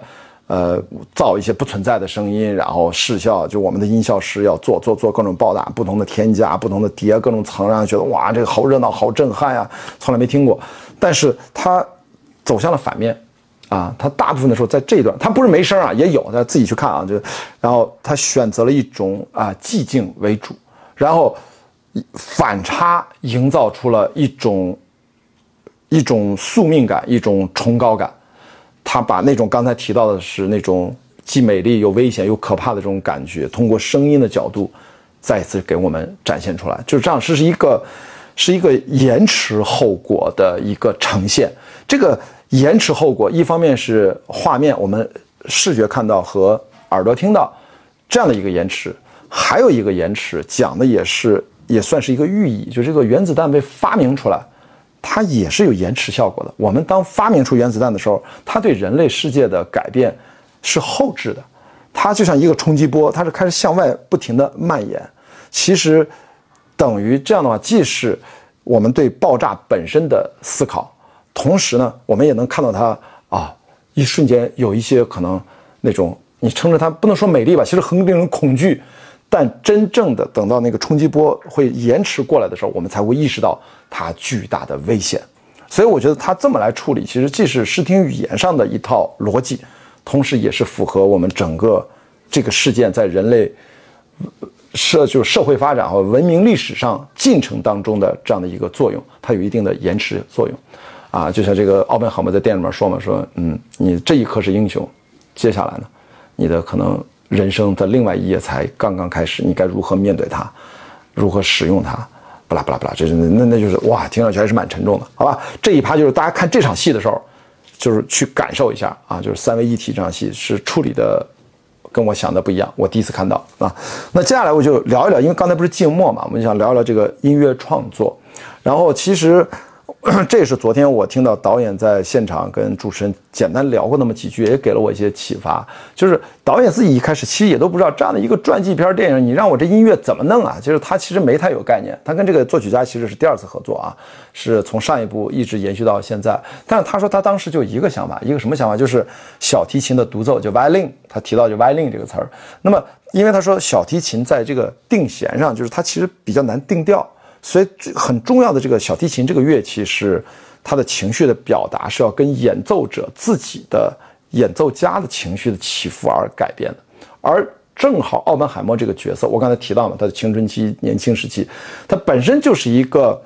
呃，造一些不存在的声音，然后视效，就我们的音效师要做做做各种爆打，不同的添加，不同的叠各种层，让人觉得哇，这个好热闹，好震撼呀，从来没听过。但是他走向了反面，啊，他大部分的时候在这一段，他不是没声啊，也有，大家自己去看啊，就，然后他选择了一种啊寂静为主，然后反差营造出了一种一种宿命感，一种崇高感。他把那种刚才提到的是那种既美丽又危险又可怕的这种感觉，通过声音的角度，再次给我们展现出来。就是这样，这是一个，是一个延迟后果的一个呈现。这个延迟后果，一方面是画面我们视觉看到和耳朵听到这样的一个延迟，还有一个延迟讲的也是也算是一个寓意，就这个原子弹被发明出来。它也是有延迟效果的。我们当发明出原子弹的时候，它对人类世界的改变是后置的，它就像一个冲击波，它是开始向外不停的蔓延。其实，等于这样的话，既是我们对爆炸本身的思考，同时呢，我们也能看到它啊，一瞬间有一些可能那种你称之它不能说美丽吧，其实很令人恐惧。但真正的等到那个冲击波会延迟过来的时候，我们才会意识到它巨大的危险。所以我觉得他这么来处理，其实既是视听语言上的一套逻辑，同时也是符合我们整个这个事件在人类社就是社会发展和文明历史上进程当中的这样的一个作用，它有一定的延迟作用。啊，就像这个奥本海默在电影里面说嘛，说嗯，你这一刻是英雄，接下来呢，你的可能。人生的另外一页才刚刚开始，你该如何面对它，如何使用它？不啦不啦不啦，这是那那就是哇，听上去还是蛮沉重的，好吧？这一趴就是大家看这场戏的时候，就是去感受一下啊，就是三位一体这场戏是处理的跟我想的不一样，我第一次看到啊。那接下来我就聊一聊，因为刚才不是静默嘛，我们想聊一聊这个音乐创作，然后其实。[CLEARS THROAT] 这也是昨天我听到导演在现场跟主持人简单聊过那么几句，也给了我一些启发。就是导演自己一开始其实也都不知道这样的一个传记片电影，你让我这音乐怎么弄啊？就是他其实没太有概念。他跟这个作曲家其实是第二次合作啊，是从上一部一直延续到现在。但是他说他当时就一个想法，一个什么想法？就是小提琴的独奏，就 violin。他提到就 violin 这个词儿。那么因为他说小提琴在这个定弦上，就是它其实比较难定调。所以很重要的这个小提琴这个乐器是它的情绪的表达是要跟演奏者自己的演奏家的情绪的起伏而改变的，而正好奥本海默这个角色，我刚才提到了他的青春期、年轻时期，他本身就是一个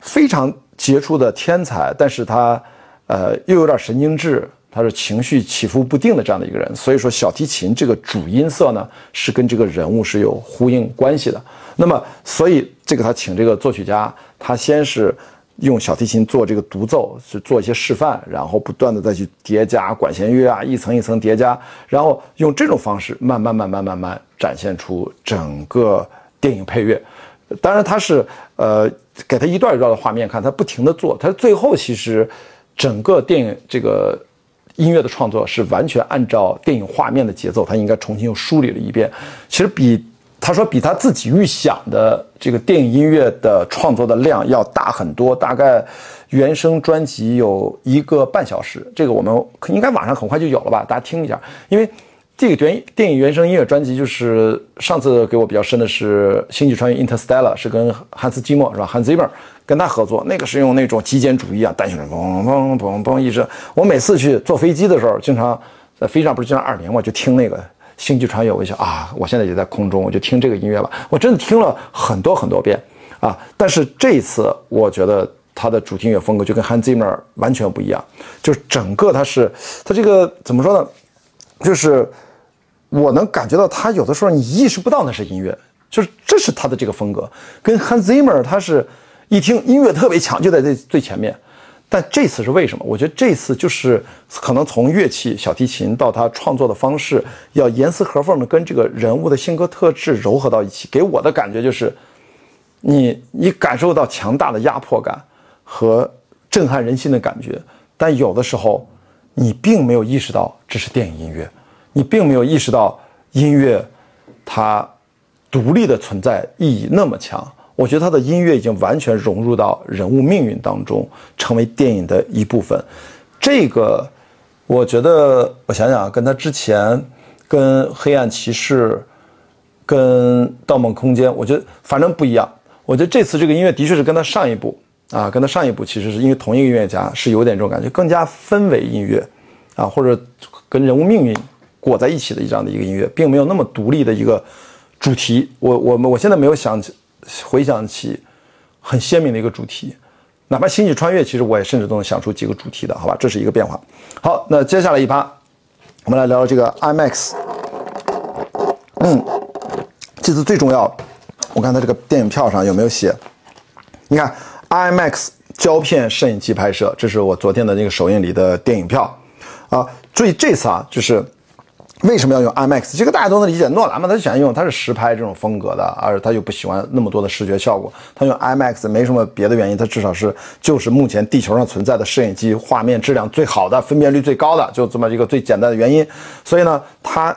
非常杰出的天才，但是他呃又有点神经质。他是情绪起伏不定的这样的一个人，所以说小提琴这个主音色呢是跟这个人物是有呼应关系的。那么，所以这个他请这个作曲家，他先是用小提琴做这个独奏，是做一些示范，然后不断的再去叠加管弦乐啊，一层一层叠加，然后用这种方式慢慢慢慢慢慢展现出整个电影配乐。当然，他是呃给他一段一段的画面看，他不停的做，他最后其实整个电影这个。音乐的创作是完全按照电影画面的节奏，他应该重新又梳理了一遍。其实比他说比他自己预想的这个电影音乐的创作的量要大很多，大概原声专辑有一个半小时。这个我们应该网上很快就有了吧？大家听一下，因为这个原电影原声音乐专辑就是上次给我比较深的是《星际穿越》（Interstellar），是跟汉斯季默是吧？汉斯季默。跟他合作，那个是用那种极简主义啊，单旋律，嘣嘣嘣嘣一直。我每次去坐飞机的时候，经常在飞机上不是经常耳鸣嘛，就听那个星际穿越，我就想啊，我现在也在空中，我就听这个音乐吧。我真的听了很多很多遍啊，但是这一次我觉得它的主题音乐风格就跟 Hans Zimmer 完全不一样，就是整个它是它这个怎么说呢？就是我能感觉到他有的时候你意识不到那是音乐，就是这是他的这个风格，跟 Hans Zimmer 他是一听音乐特别强，就在这最前面。但这次是为什么？我觉得这次就是可能从乐器小提琴到他创作的方式，要严丝合缝的跟这个人物的性格特质糅合到一起。给我的感觉就是，你你感受到强大的压迫感和震撼人心的感觉，但有的时候你并没有意识到这是电影音乐，你并没有意识到音乐它独立的存在意义那么强。我觉得他的音乐已经完全融入到人物命运当中，成为电影的一部分。这个，我觉得，我想想，跟他之前，跟《黑暗骑士》、跟《盗梦空间》，我觉得反正不一样。我觉得这次这个音乐的确是跟他上一部啊，跟他上一部其实是因为同一个音乐家，是有点这种感觉，更加氛围音乐啊，或者跟人物命运裹在一起的这样的一个音乐，并没有那么独立的一个主题。我我们我现在没有想起。回想起很鲜明的一个主题，哪怕星际穿越，其实我也甚至都能想出几个主题的，好吧？这是一个变化。好，那接下来一趴，我们来聊聊这个 IMAX。嗯，这次最重要，我看它这个电影票上有没有写？你看 IMAX 胶片摄影机拍摄，这是我昨天的那个首映礼的电影票啊。注意这次啊，就是。为什么要用 IMAX？这个大家都能理解。诺兰嘛，他就喜欢用，他是实拍这种风格的，而他又不喜欢那么多的视觉效果。他用 IMAX 没什么别的原因，他至少是就是目前地球上存在的摄影机画面质量最好的、分辨率最高的，就这么一个最简单的原因。所以呢，他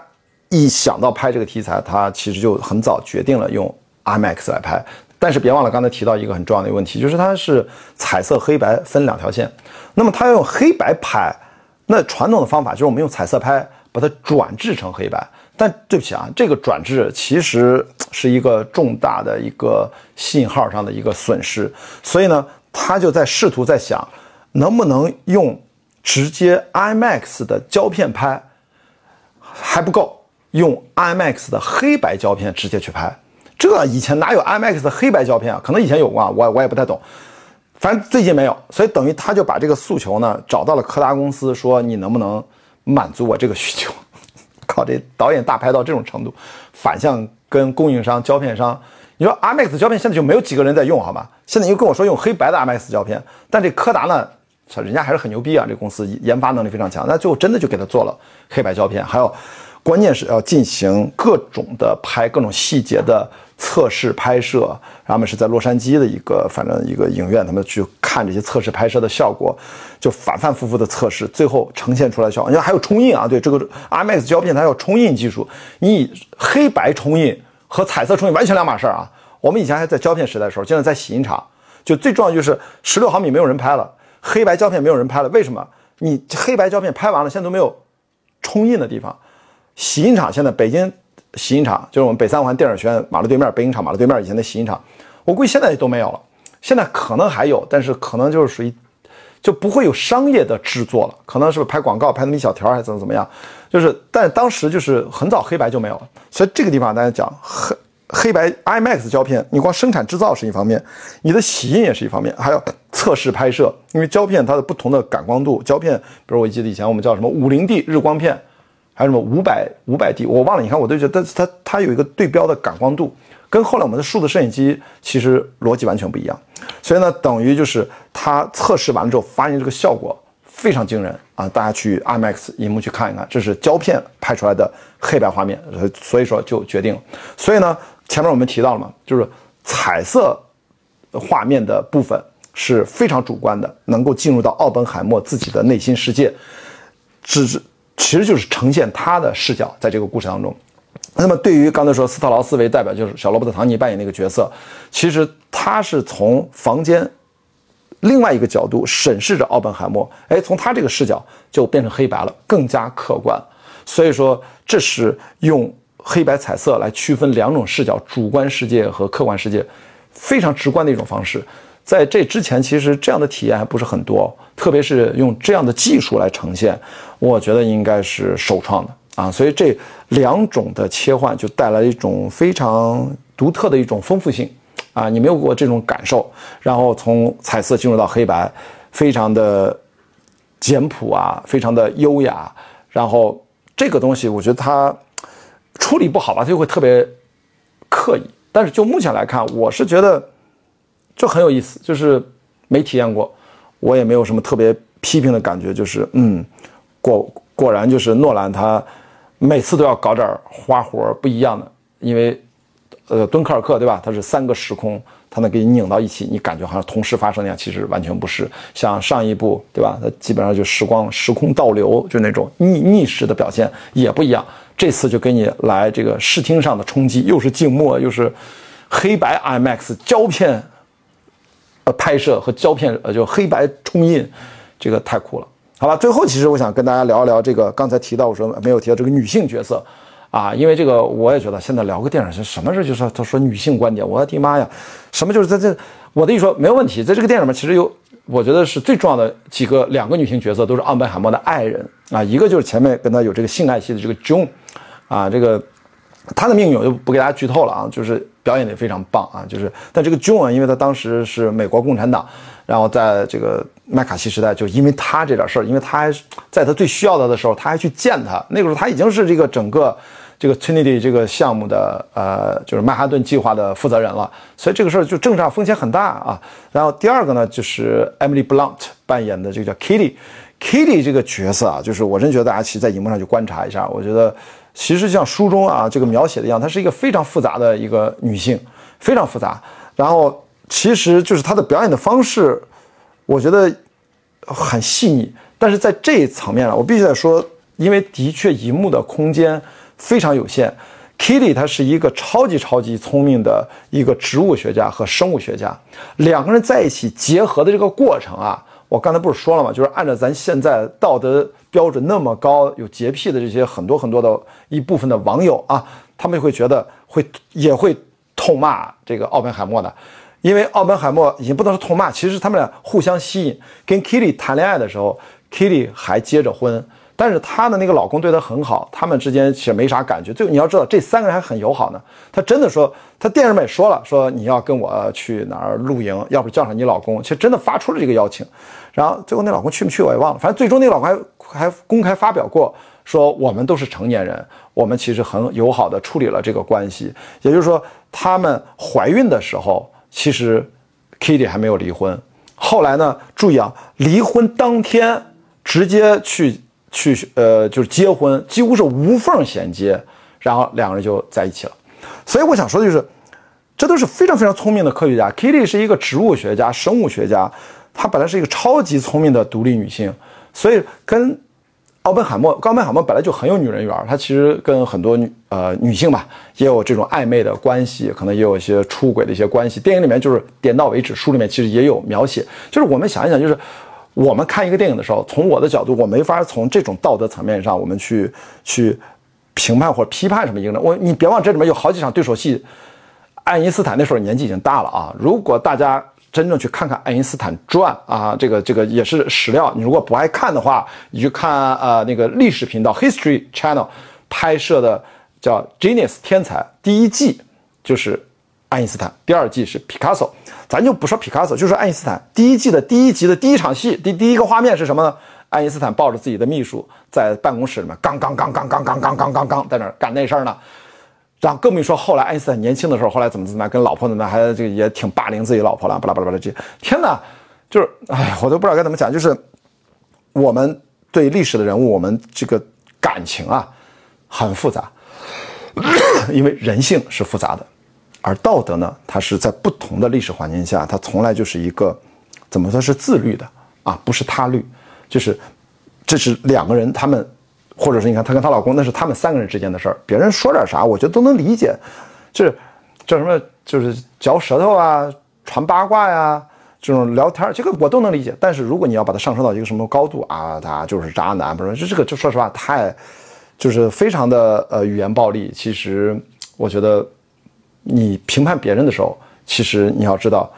一想到拍这个题材，他其实就很早决定了用 IMAX 来拍。但是别忘了刚才提到一个很重要的一个问题，就是它是彩色黑白分两条线。那么他要用黑白拍，那传统的方法就是我们用彩色拍。把它转制成黑白，但对不起啊，这个转制其实是一个重大的一个信号上的一个损失，所以呢，他就在试图在想，能不能用直接 IMAX 的胶片拍还不够，用 IMAX 的黑白胶片直接去拍，这以前哪有 IMAX 的黑白胶片啊？可能以前有过啊，我我也不太懂，反正最近没有，所以等于他就把这个诉求呢找到了柯达公司，说你能不能。满足我这个需求，[LAUGHS] 靠这导演大牌到这种程度，反向跟供应商胶片商，你说 IMAX 胶片现在就没有几个人在用，好吧？现在又跟我说用黑白的 IMAX 胶片，但这柯达呢，操，人家还是很牛逼啊，这公司研发能力非常强，那最后真的就给他做了黑白胶片，还有，关键是要进行各种的拍各种细节的。测试拍摄，他们是在洛杉矶的一个，反正一个影院，他们去看这些测试拍摄的效果，就反反复复的测试，最后呈现出来效果。你看还有冲印啊，对这个 IMAX 胶片它有冲印技术，你黑白冲印和彩色冲印完全两码事儿啊。我们以前还在胶片时代的时候，现在在洗印厂，就最重要就是十六毫米没有人拍了，黑白胶片没有人拍了，为什么？你黑白胶片拍完了，现在都没有冲印的地方，洗印厂现在北京。洗印厂就是我们北三环电影学院马路对面，北影厂马路对面以前的洗印厂，我估计现在都没有了。现在可能还有，但是可能就是属于就不会有商业的制作了，可能是拍广告拍那么一小条，还是怎么怎么样。就是，但当时就是很早黑白就没有了。所以这个地方大家讲黑黑白 IMAX 胶片，你光生产制造是一方面，你的洗印也是一方面，还有测试拍摄，因为胶片它的不同的感光度，胶片，比如我记得以前我们叫什么五零 D 日光片。还有什么五百五百 D，我忘了。你看，我都觉得它它有一个对标的感光度，跟后来我们的数字摄影机其实逻辑完全不一样。所以呢，等于就是它测试完了之后，发现这个效果非常惊人啊！大家去 IMAX 荧幕去看一看，这是胶片拍出来的黑白画面，所以说就决定了。所以呢，前面我们提到了嘛，就是彩色画面的部分是非常主观的，能够进入到奥本海默自己的内心世界，只是。其实就是呈现他的视角，在这个故事当中。那么，对于刚才说斯特劳斯为代表，就是小罗伯特·唐尼扮演那个角色，其实他是从房间另外一个角度审视着奥本海默。哎，从他这个视角就变成黑白了，更加客观。所以说，这是用黑白彩色来区分两种视角，主观世界和客观世界，非常直观的一种方式。在这之前，其实这样的体验还不是很多，特别是用这样的技术来呈现，我觉得应该是首创的啊，所以这两种的切换就带来一种非常独特的一种丰富性啊，你没有过这种感受。然后从彩色进入到黑白，非常的简朴啊，非常的优雅。然后这个东西，我觉得它处理不好吧，它就会特别刻意。但是就目前来看，我是觉得就很有意思，就是没体验过，我也没有什么特别批评的感觉，就是嗯，果果然就是诺兰他每次都要搞点花活不一样的，因为呃敦刻尔克对吧？它是三个时空，它能给你拧到一起，你感觉好像同时发生那样，其实完全不是。像上一部对吧？它基本上就时光时空倒流，就那种逆逆时的表现也不一样。这次就给你来这个视听上的冲击，又是静默，又是黑白 IMAX 胶片拍摄和胶片呃就黑白冲印，这个太酷了。好吧，最后其实我想跟大家聊一聊这个刚才提到我说没有提到这个女性角色啊，因为这个我也觉得现在聊个电影是什么事就说他说女性观点，我的妈呀，什么就是在这我的意思说没有问题，在这个电影里面其实有。我觉得是最重要的几个两个女性角色都是奥本海默的爱人啊，一个就是前面跟他有这个性爱戏的这个 June，啊，这个他的命运我就不给大家剧透了啊，就是表演的也非常棒啊，就是但这个 June，因为他当时是美国共产党，然后在这个麦卡锡时代，就因为他这点事儿，因为他还在他最需要他的时候，他还去见他，那个时候他已经是这个整个。这个 Trinity 这个项目的呃，就是曼哈顿计划的负责人了，所以这个事儿就政治上风险很大啊。然后第二个呢，就是 Emily Blunt 扮演的这个叫 Kitty，Kitty 这个角色啊，就是我真觉得大家其实在荧幕上去观察一下，我觉得其实像书中啊这个描写的一样，她是一个非常复杂的一个女性，非常复杂。然后其实就是她的表演的方式，我觉得很细腻。但是在这一层面上，我必须得说，因为的确荧幕的空间。非常有限，Kitty 她是一个超级超级聪明的一个植物学家和生物学家，两个人在一起结合的这个过程啊，我刚才不是说了吗？就是按照咱现在道德标准那么高，有洁癖的这些很多很多的一部分的网友啊，他们会觉得会也会痛骂这个奥本海默的，因为奥本海默已经不能说痛骂，其实他们俩互相吸引，跟 Kitty 谈恋爱的时候，Kitty 还结着婚。但是她的那个老公对她很好，他们之间其实没啥感觉。最后你要知道，这三个人还很友好呢。她真的说，她电视里面也说了，说你要跟我去哪儿露营，要不叫上你老公。其实真的发出了这个邀请。然后最后那老公去没去我也忘了。反正最终那老公还还公开发表过，说我们都是成年人，我们其实很友好的处理了这个关系。也就是说，他们怀孕的时候，其实 Kitty 还没有离婚。后来呢，注意啊，离婚当天直接去。去呃，就是结婚，几乎是无缝衔接，然后两个人就在一起了。所以我想说的就是，这都是非常非常聪明的科学家。Kitty 是一个植物学家、生物学家，她本来是一个超级聪明的独立女性，所以跟奥本海默，奥本海默本来就很有女人缘，她其实跟很多女呃女性吧，也有这种暧昧的关系，可能也有一些出轨的一些关系。电影里面就是点到为止，书里面其实也有描写。就是我们想一想，就是。我们看一个电影的时候，从我的角度，我没法从这种道德层面上，我们去去评判或者批判什么一个人。我你别忘，这里面有好几场对手戏。爱因斯坦那时候年纪已经大了啊。如果大家真正去看看《爱因斯坦传》啊，这个这个也是史料。你如果不爱看的话，你去看呃那个历史频道 History Channel 拍摄的叫《Genius 天才》第一季，就是。爱因斯坦第二季是皮卡索，咱就不说皮卡索，就说爱因斯坦第一季的第一集的第一场戏，第第一个画面是什么呢？爱因斯坦抱着自己的秘书在办公室里面，刚刚刚刚刚刚刚刚刚刚在那干那事儿呢。然后更别说后来爱因斯坦年轻的时候，后来怎么怎么样，跟老婆怎么样，还这个也挺霸凌自己老婆了，巴拉巴拉巴拉这天哪，就是哎，我都不知道该怎么讲，就是我们对历史的人物，我们这个感情啊很复杂，[COUGHS] 因为人性是复杂的。而道德呢，它是在不同的历史环境下，它从来就是一个，怎么说是自律的啊，不是他律，就是这是两个人他们，或者是你看她跟她老公，那是他们三个人之间的事儿，别人说点啥，我觉得都能理解，就是叫什么，就是嚼舌头啊，传八卦呀，这种聊天，这个我都能理解。但是如果你要把它上升到一个什么高度啊，他就是渣男，不是，这这个就说实话太，就是非常的呃语言暴力。其实我觉得。你评判别人的时候，其实你要知道，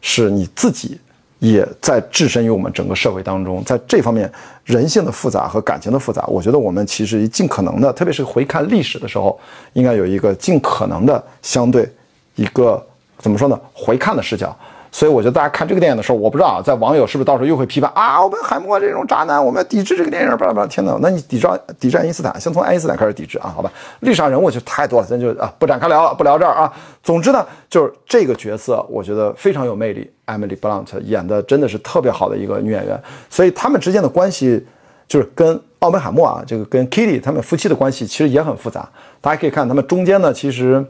是你自己也在置身于我们整个社会当中，在这方面人性的复杂和感情的复杂，我觉得我们其实尽可能的，特别是回看历史的时候，应该有一个尽可能的相对一个怎么说呢？回看的视角。所以我觉得大家看这个电影的时候，我不知道啊，在网友是不是到时候又会批判啊，奥本海默这种渣男，我们要抵制这个电影，巴拉巴拉。天哪，那你抵制抵制爱因斯坦，先从爱因斯坦开始抵制啊？好吧，历史上人物就太多了，咱就啊不展开聊了，不聊这儿啊。总之呢，就是这个角色，我觉得非常有魅力，Emily Blunt 演的真的是特别好的一个女演员。所以他们之间的关系，就是跟奥本海默啊，这个跟 Kitty 他们夫妻的关系其实也很复杂。大家可以看他们中间呢，其实。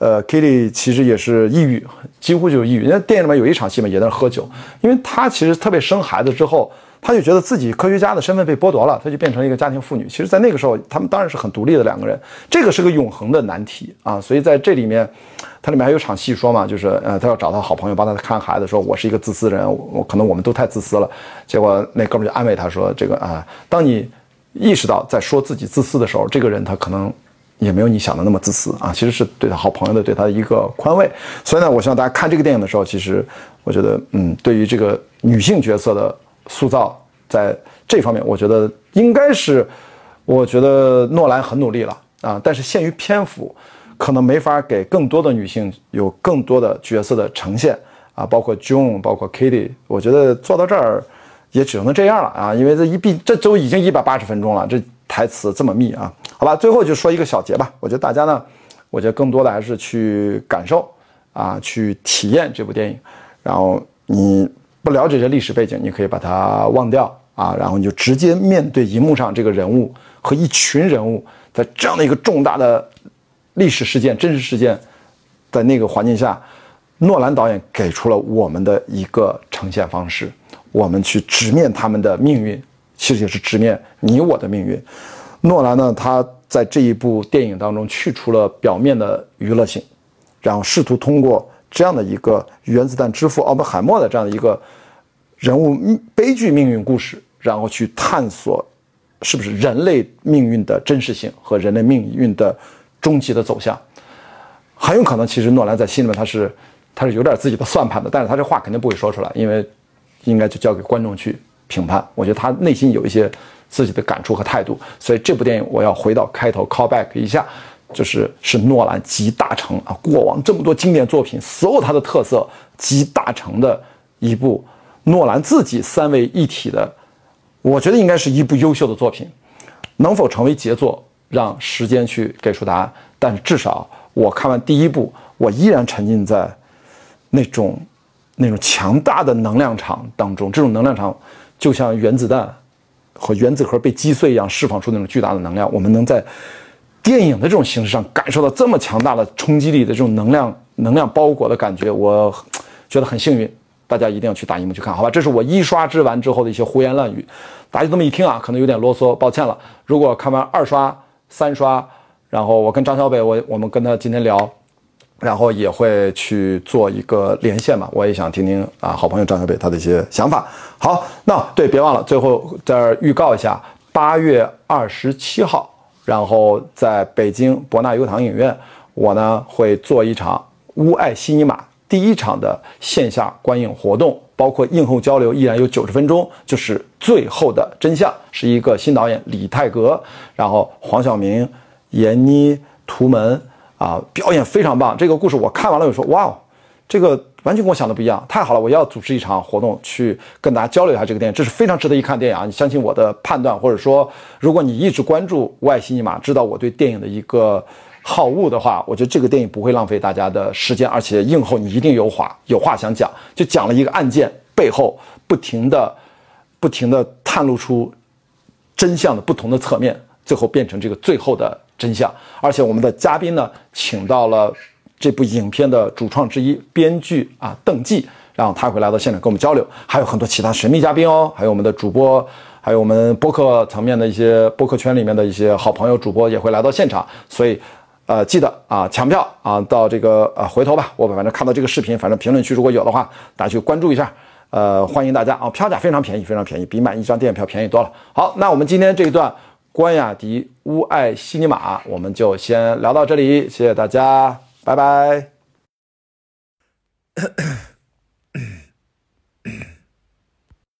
呃，Kitty 其实也是抑郁，几乎就是抑郁。因为电影里面有一场戏嘛，也在那喝酒。因为她其实特别生孩子之后，她就觉得自己科学家的身份被剥夺了，她就变成了一个家庭妇女。其实，在那个时候，他们当然是很独立的两个人。这个是个永恒的难题啊！所以在这里面，它里面还有场戏说嘛，就是呃，他要找到好朋友帮他看孩子，说我是一个自私人，我可能我们都太自私了。结果那哥们就安慰他说：“这个啊，当你意识到在说自己自私的时候，这个人他可能。”也没有你想的那么自私啊，其实是对他好朋友的对他的一个宽慰。所以呢，我希望大家看这个电影的时候，其实我觉得，嗯，对于这个女性角色的塑造，在这方面，我觉得应该是，我觉得诺兰很努力了啊。但是限于篇幅，可能没法给更多的女性有更多的角色的呈现啊，包括 June，包括 Kitty，我觉得做到这儿也只能这样了啊，因为这一毕这都已经一百八十分钟了，这台词这么密啊。好吧，最后就说一个小结吧。我觉得大家呢，我觉得更多的还是去感受啊，去体验这部电影。然后你不了解这历史背景，你可以把它忘掉啊，然后你就直接面对荧幕上这个人物和一群人物，在这样的一个重大的历史事件、真实事件在那个环境下，诺兰导演给出了我们的一个呈现方式，我们去直面他们的命运，其实也是直面你我的命运。诺兰呢，他在这一部电影当中去除了表面的娱乐性，然后试图通过这样的一个原子弹之父奥本海默的这样的一个人物悲剧命运故事，然后去探索是不是人类命运的真实性和人类命运的终极的走向。很有可能，其实诺兰在心里面他是他是有点自己的算盘的，但是他这话肯定不会说出来，因为应该就交给观众去评判。我觉得他内心有一些。自己的感触和态度，所以这部电影我要回到开头 call back 一下，就是是诺兰集大成啊，过往这么多经典作品，所有他的特色集大成的一部诺兰自己三位一体的，我觉得应该是一部优秀的作品，能否成为杰作，让时间去给出答案。但是至少我看完第一部，我依然沉浸在那种那种强大的能量场当中，这种能量场就像原子弹。和原子核被击碎一样，释放出那种巨大的能量。我们能在电影的这种形式上感受到这么强大的冲击力的这种能量、能量包裹的感觉，我觉得很幸运。大家一定要去大荧幕去看，好吧？这是我一刷之完之后的一些胡言乱语，大家这么一听啊，可能有点啰嗦，抱歉了。如果看完二刷、三刷，然后我跟张小北，我我们跟他今天聊。然后也会去做一个连线嘛，我也想听听啊，好朋友张小北他的一些想法。好，那对，别忘了最后在这预告一下，八月二十七号，然后在北京博纳优唐影院，我呢会做一场乌爱西尼玛第一场的线下观影活动，包括映后交流，依然有九十分钟，就是最后的真相，是一个新导演李泰格，然后黄晓明、闫妮、图门。啊，表演非常棒！这个故事我看完了，我说哇哦，这个完全跟我想的不一样，太好了！我要组织一场活动去跟大家交流一下这个电影，这是非常值得一看电影啊！你相信我的判断，或者说，如果你一直关注《外星密码》，知道我对电影的一个好恶的话，我觉得这个电影不会浪费大家的时间，而且映后你一定有话有话想讲，就讲了一个案件背后不停的、不停的探露出真相的不同的侧面，最后变成这个最后的。真相，而且我们的嘉宾呢，请到了这部影片的主创之一编剧啊邓骥，然后他会来到现场跟我们交流，还有很多其他神秘嘉宾哦，还有我们的主播，还有我们播客层面的一些播客圈里面的一些好朋友主播也会来到现场，所以，呃，记得啊抢票啊，到这个呃回头吧，我反正看到这个视频，反正评论区如果有的话，大家去关注一下，呃，欢迎大家啊，票价非常便宜，非常便宜，比买一张电影票便宜多了。好，那我们今天这一段。关雅迪乌爱西尼玛，我们就先聊到这里，谢谢大家，拜拜。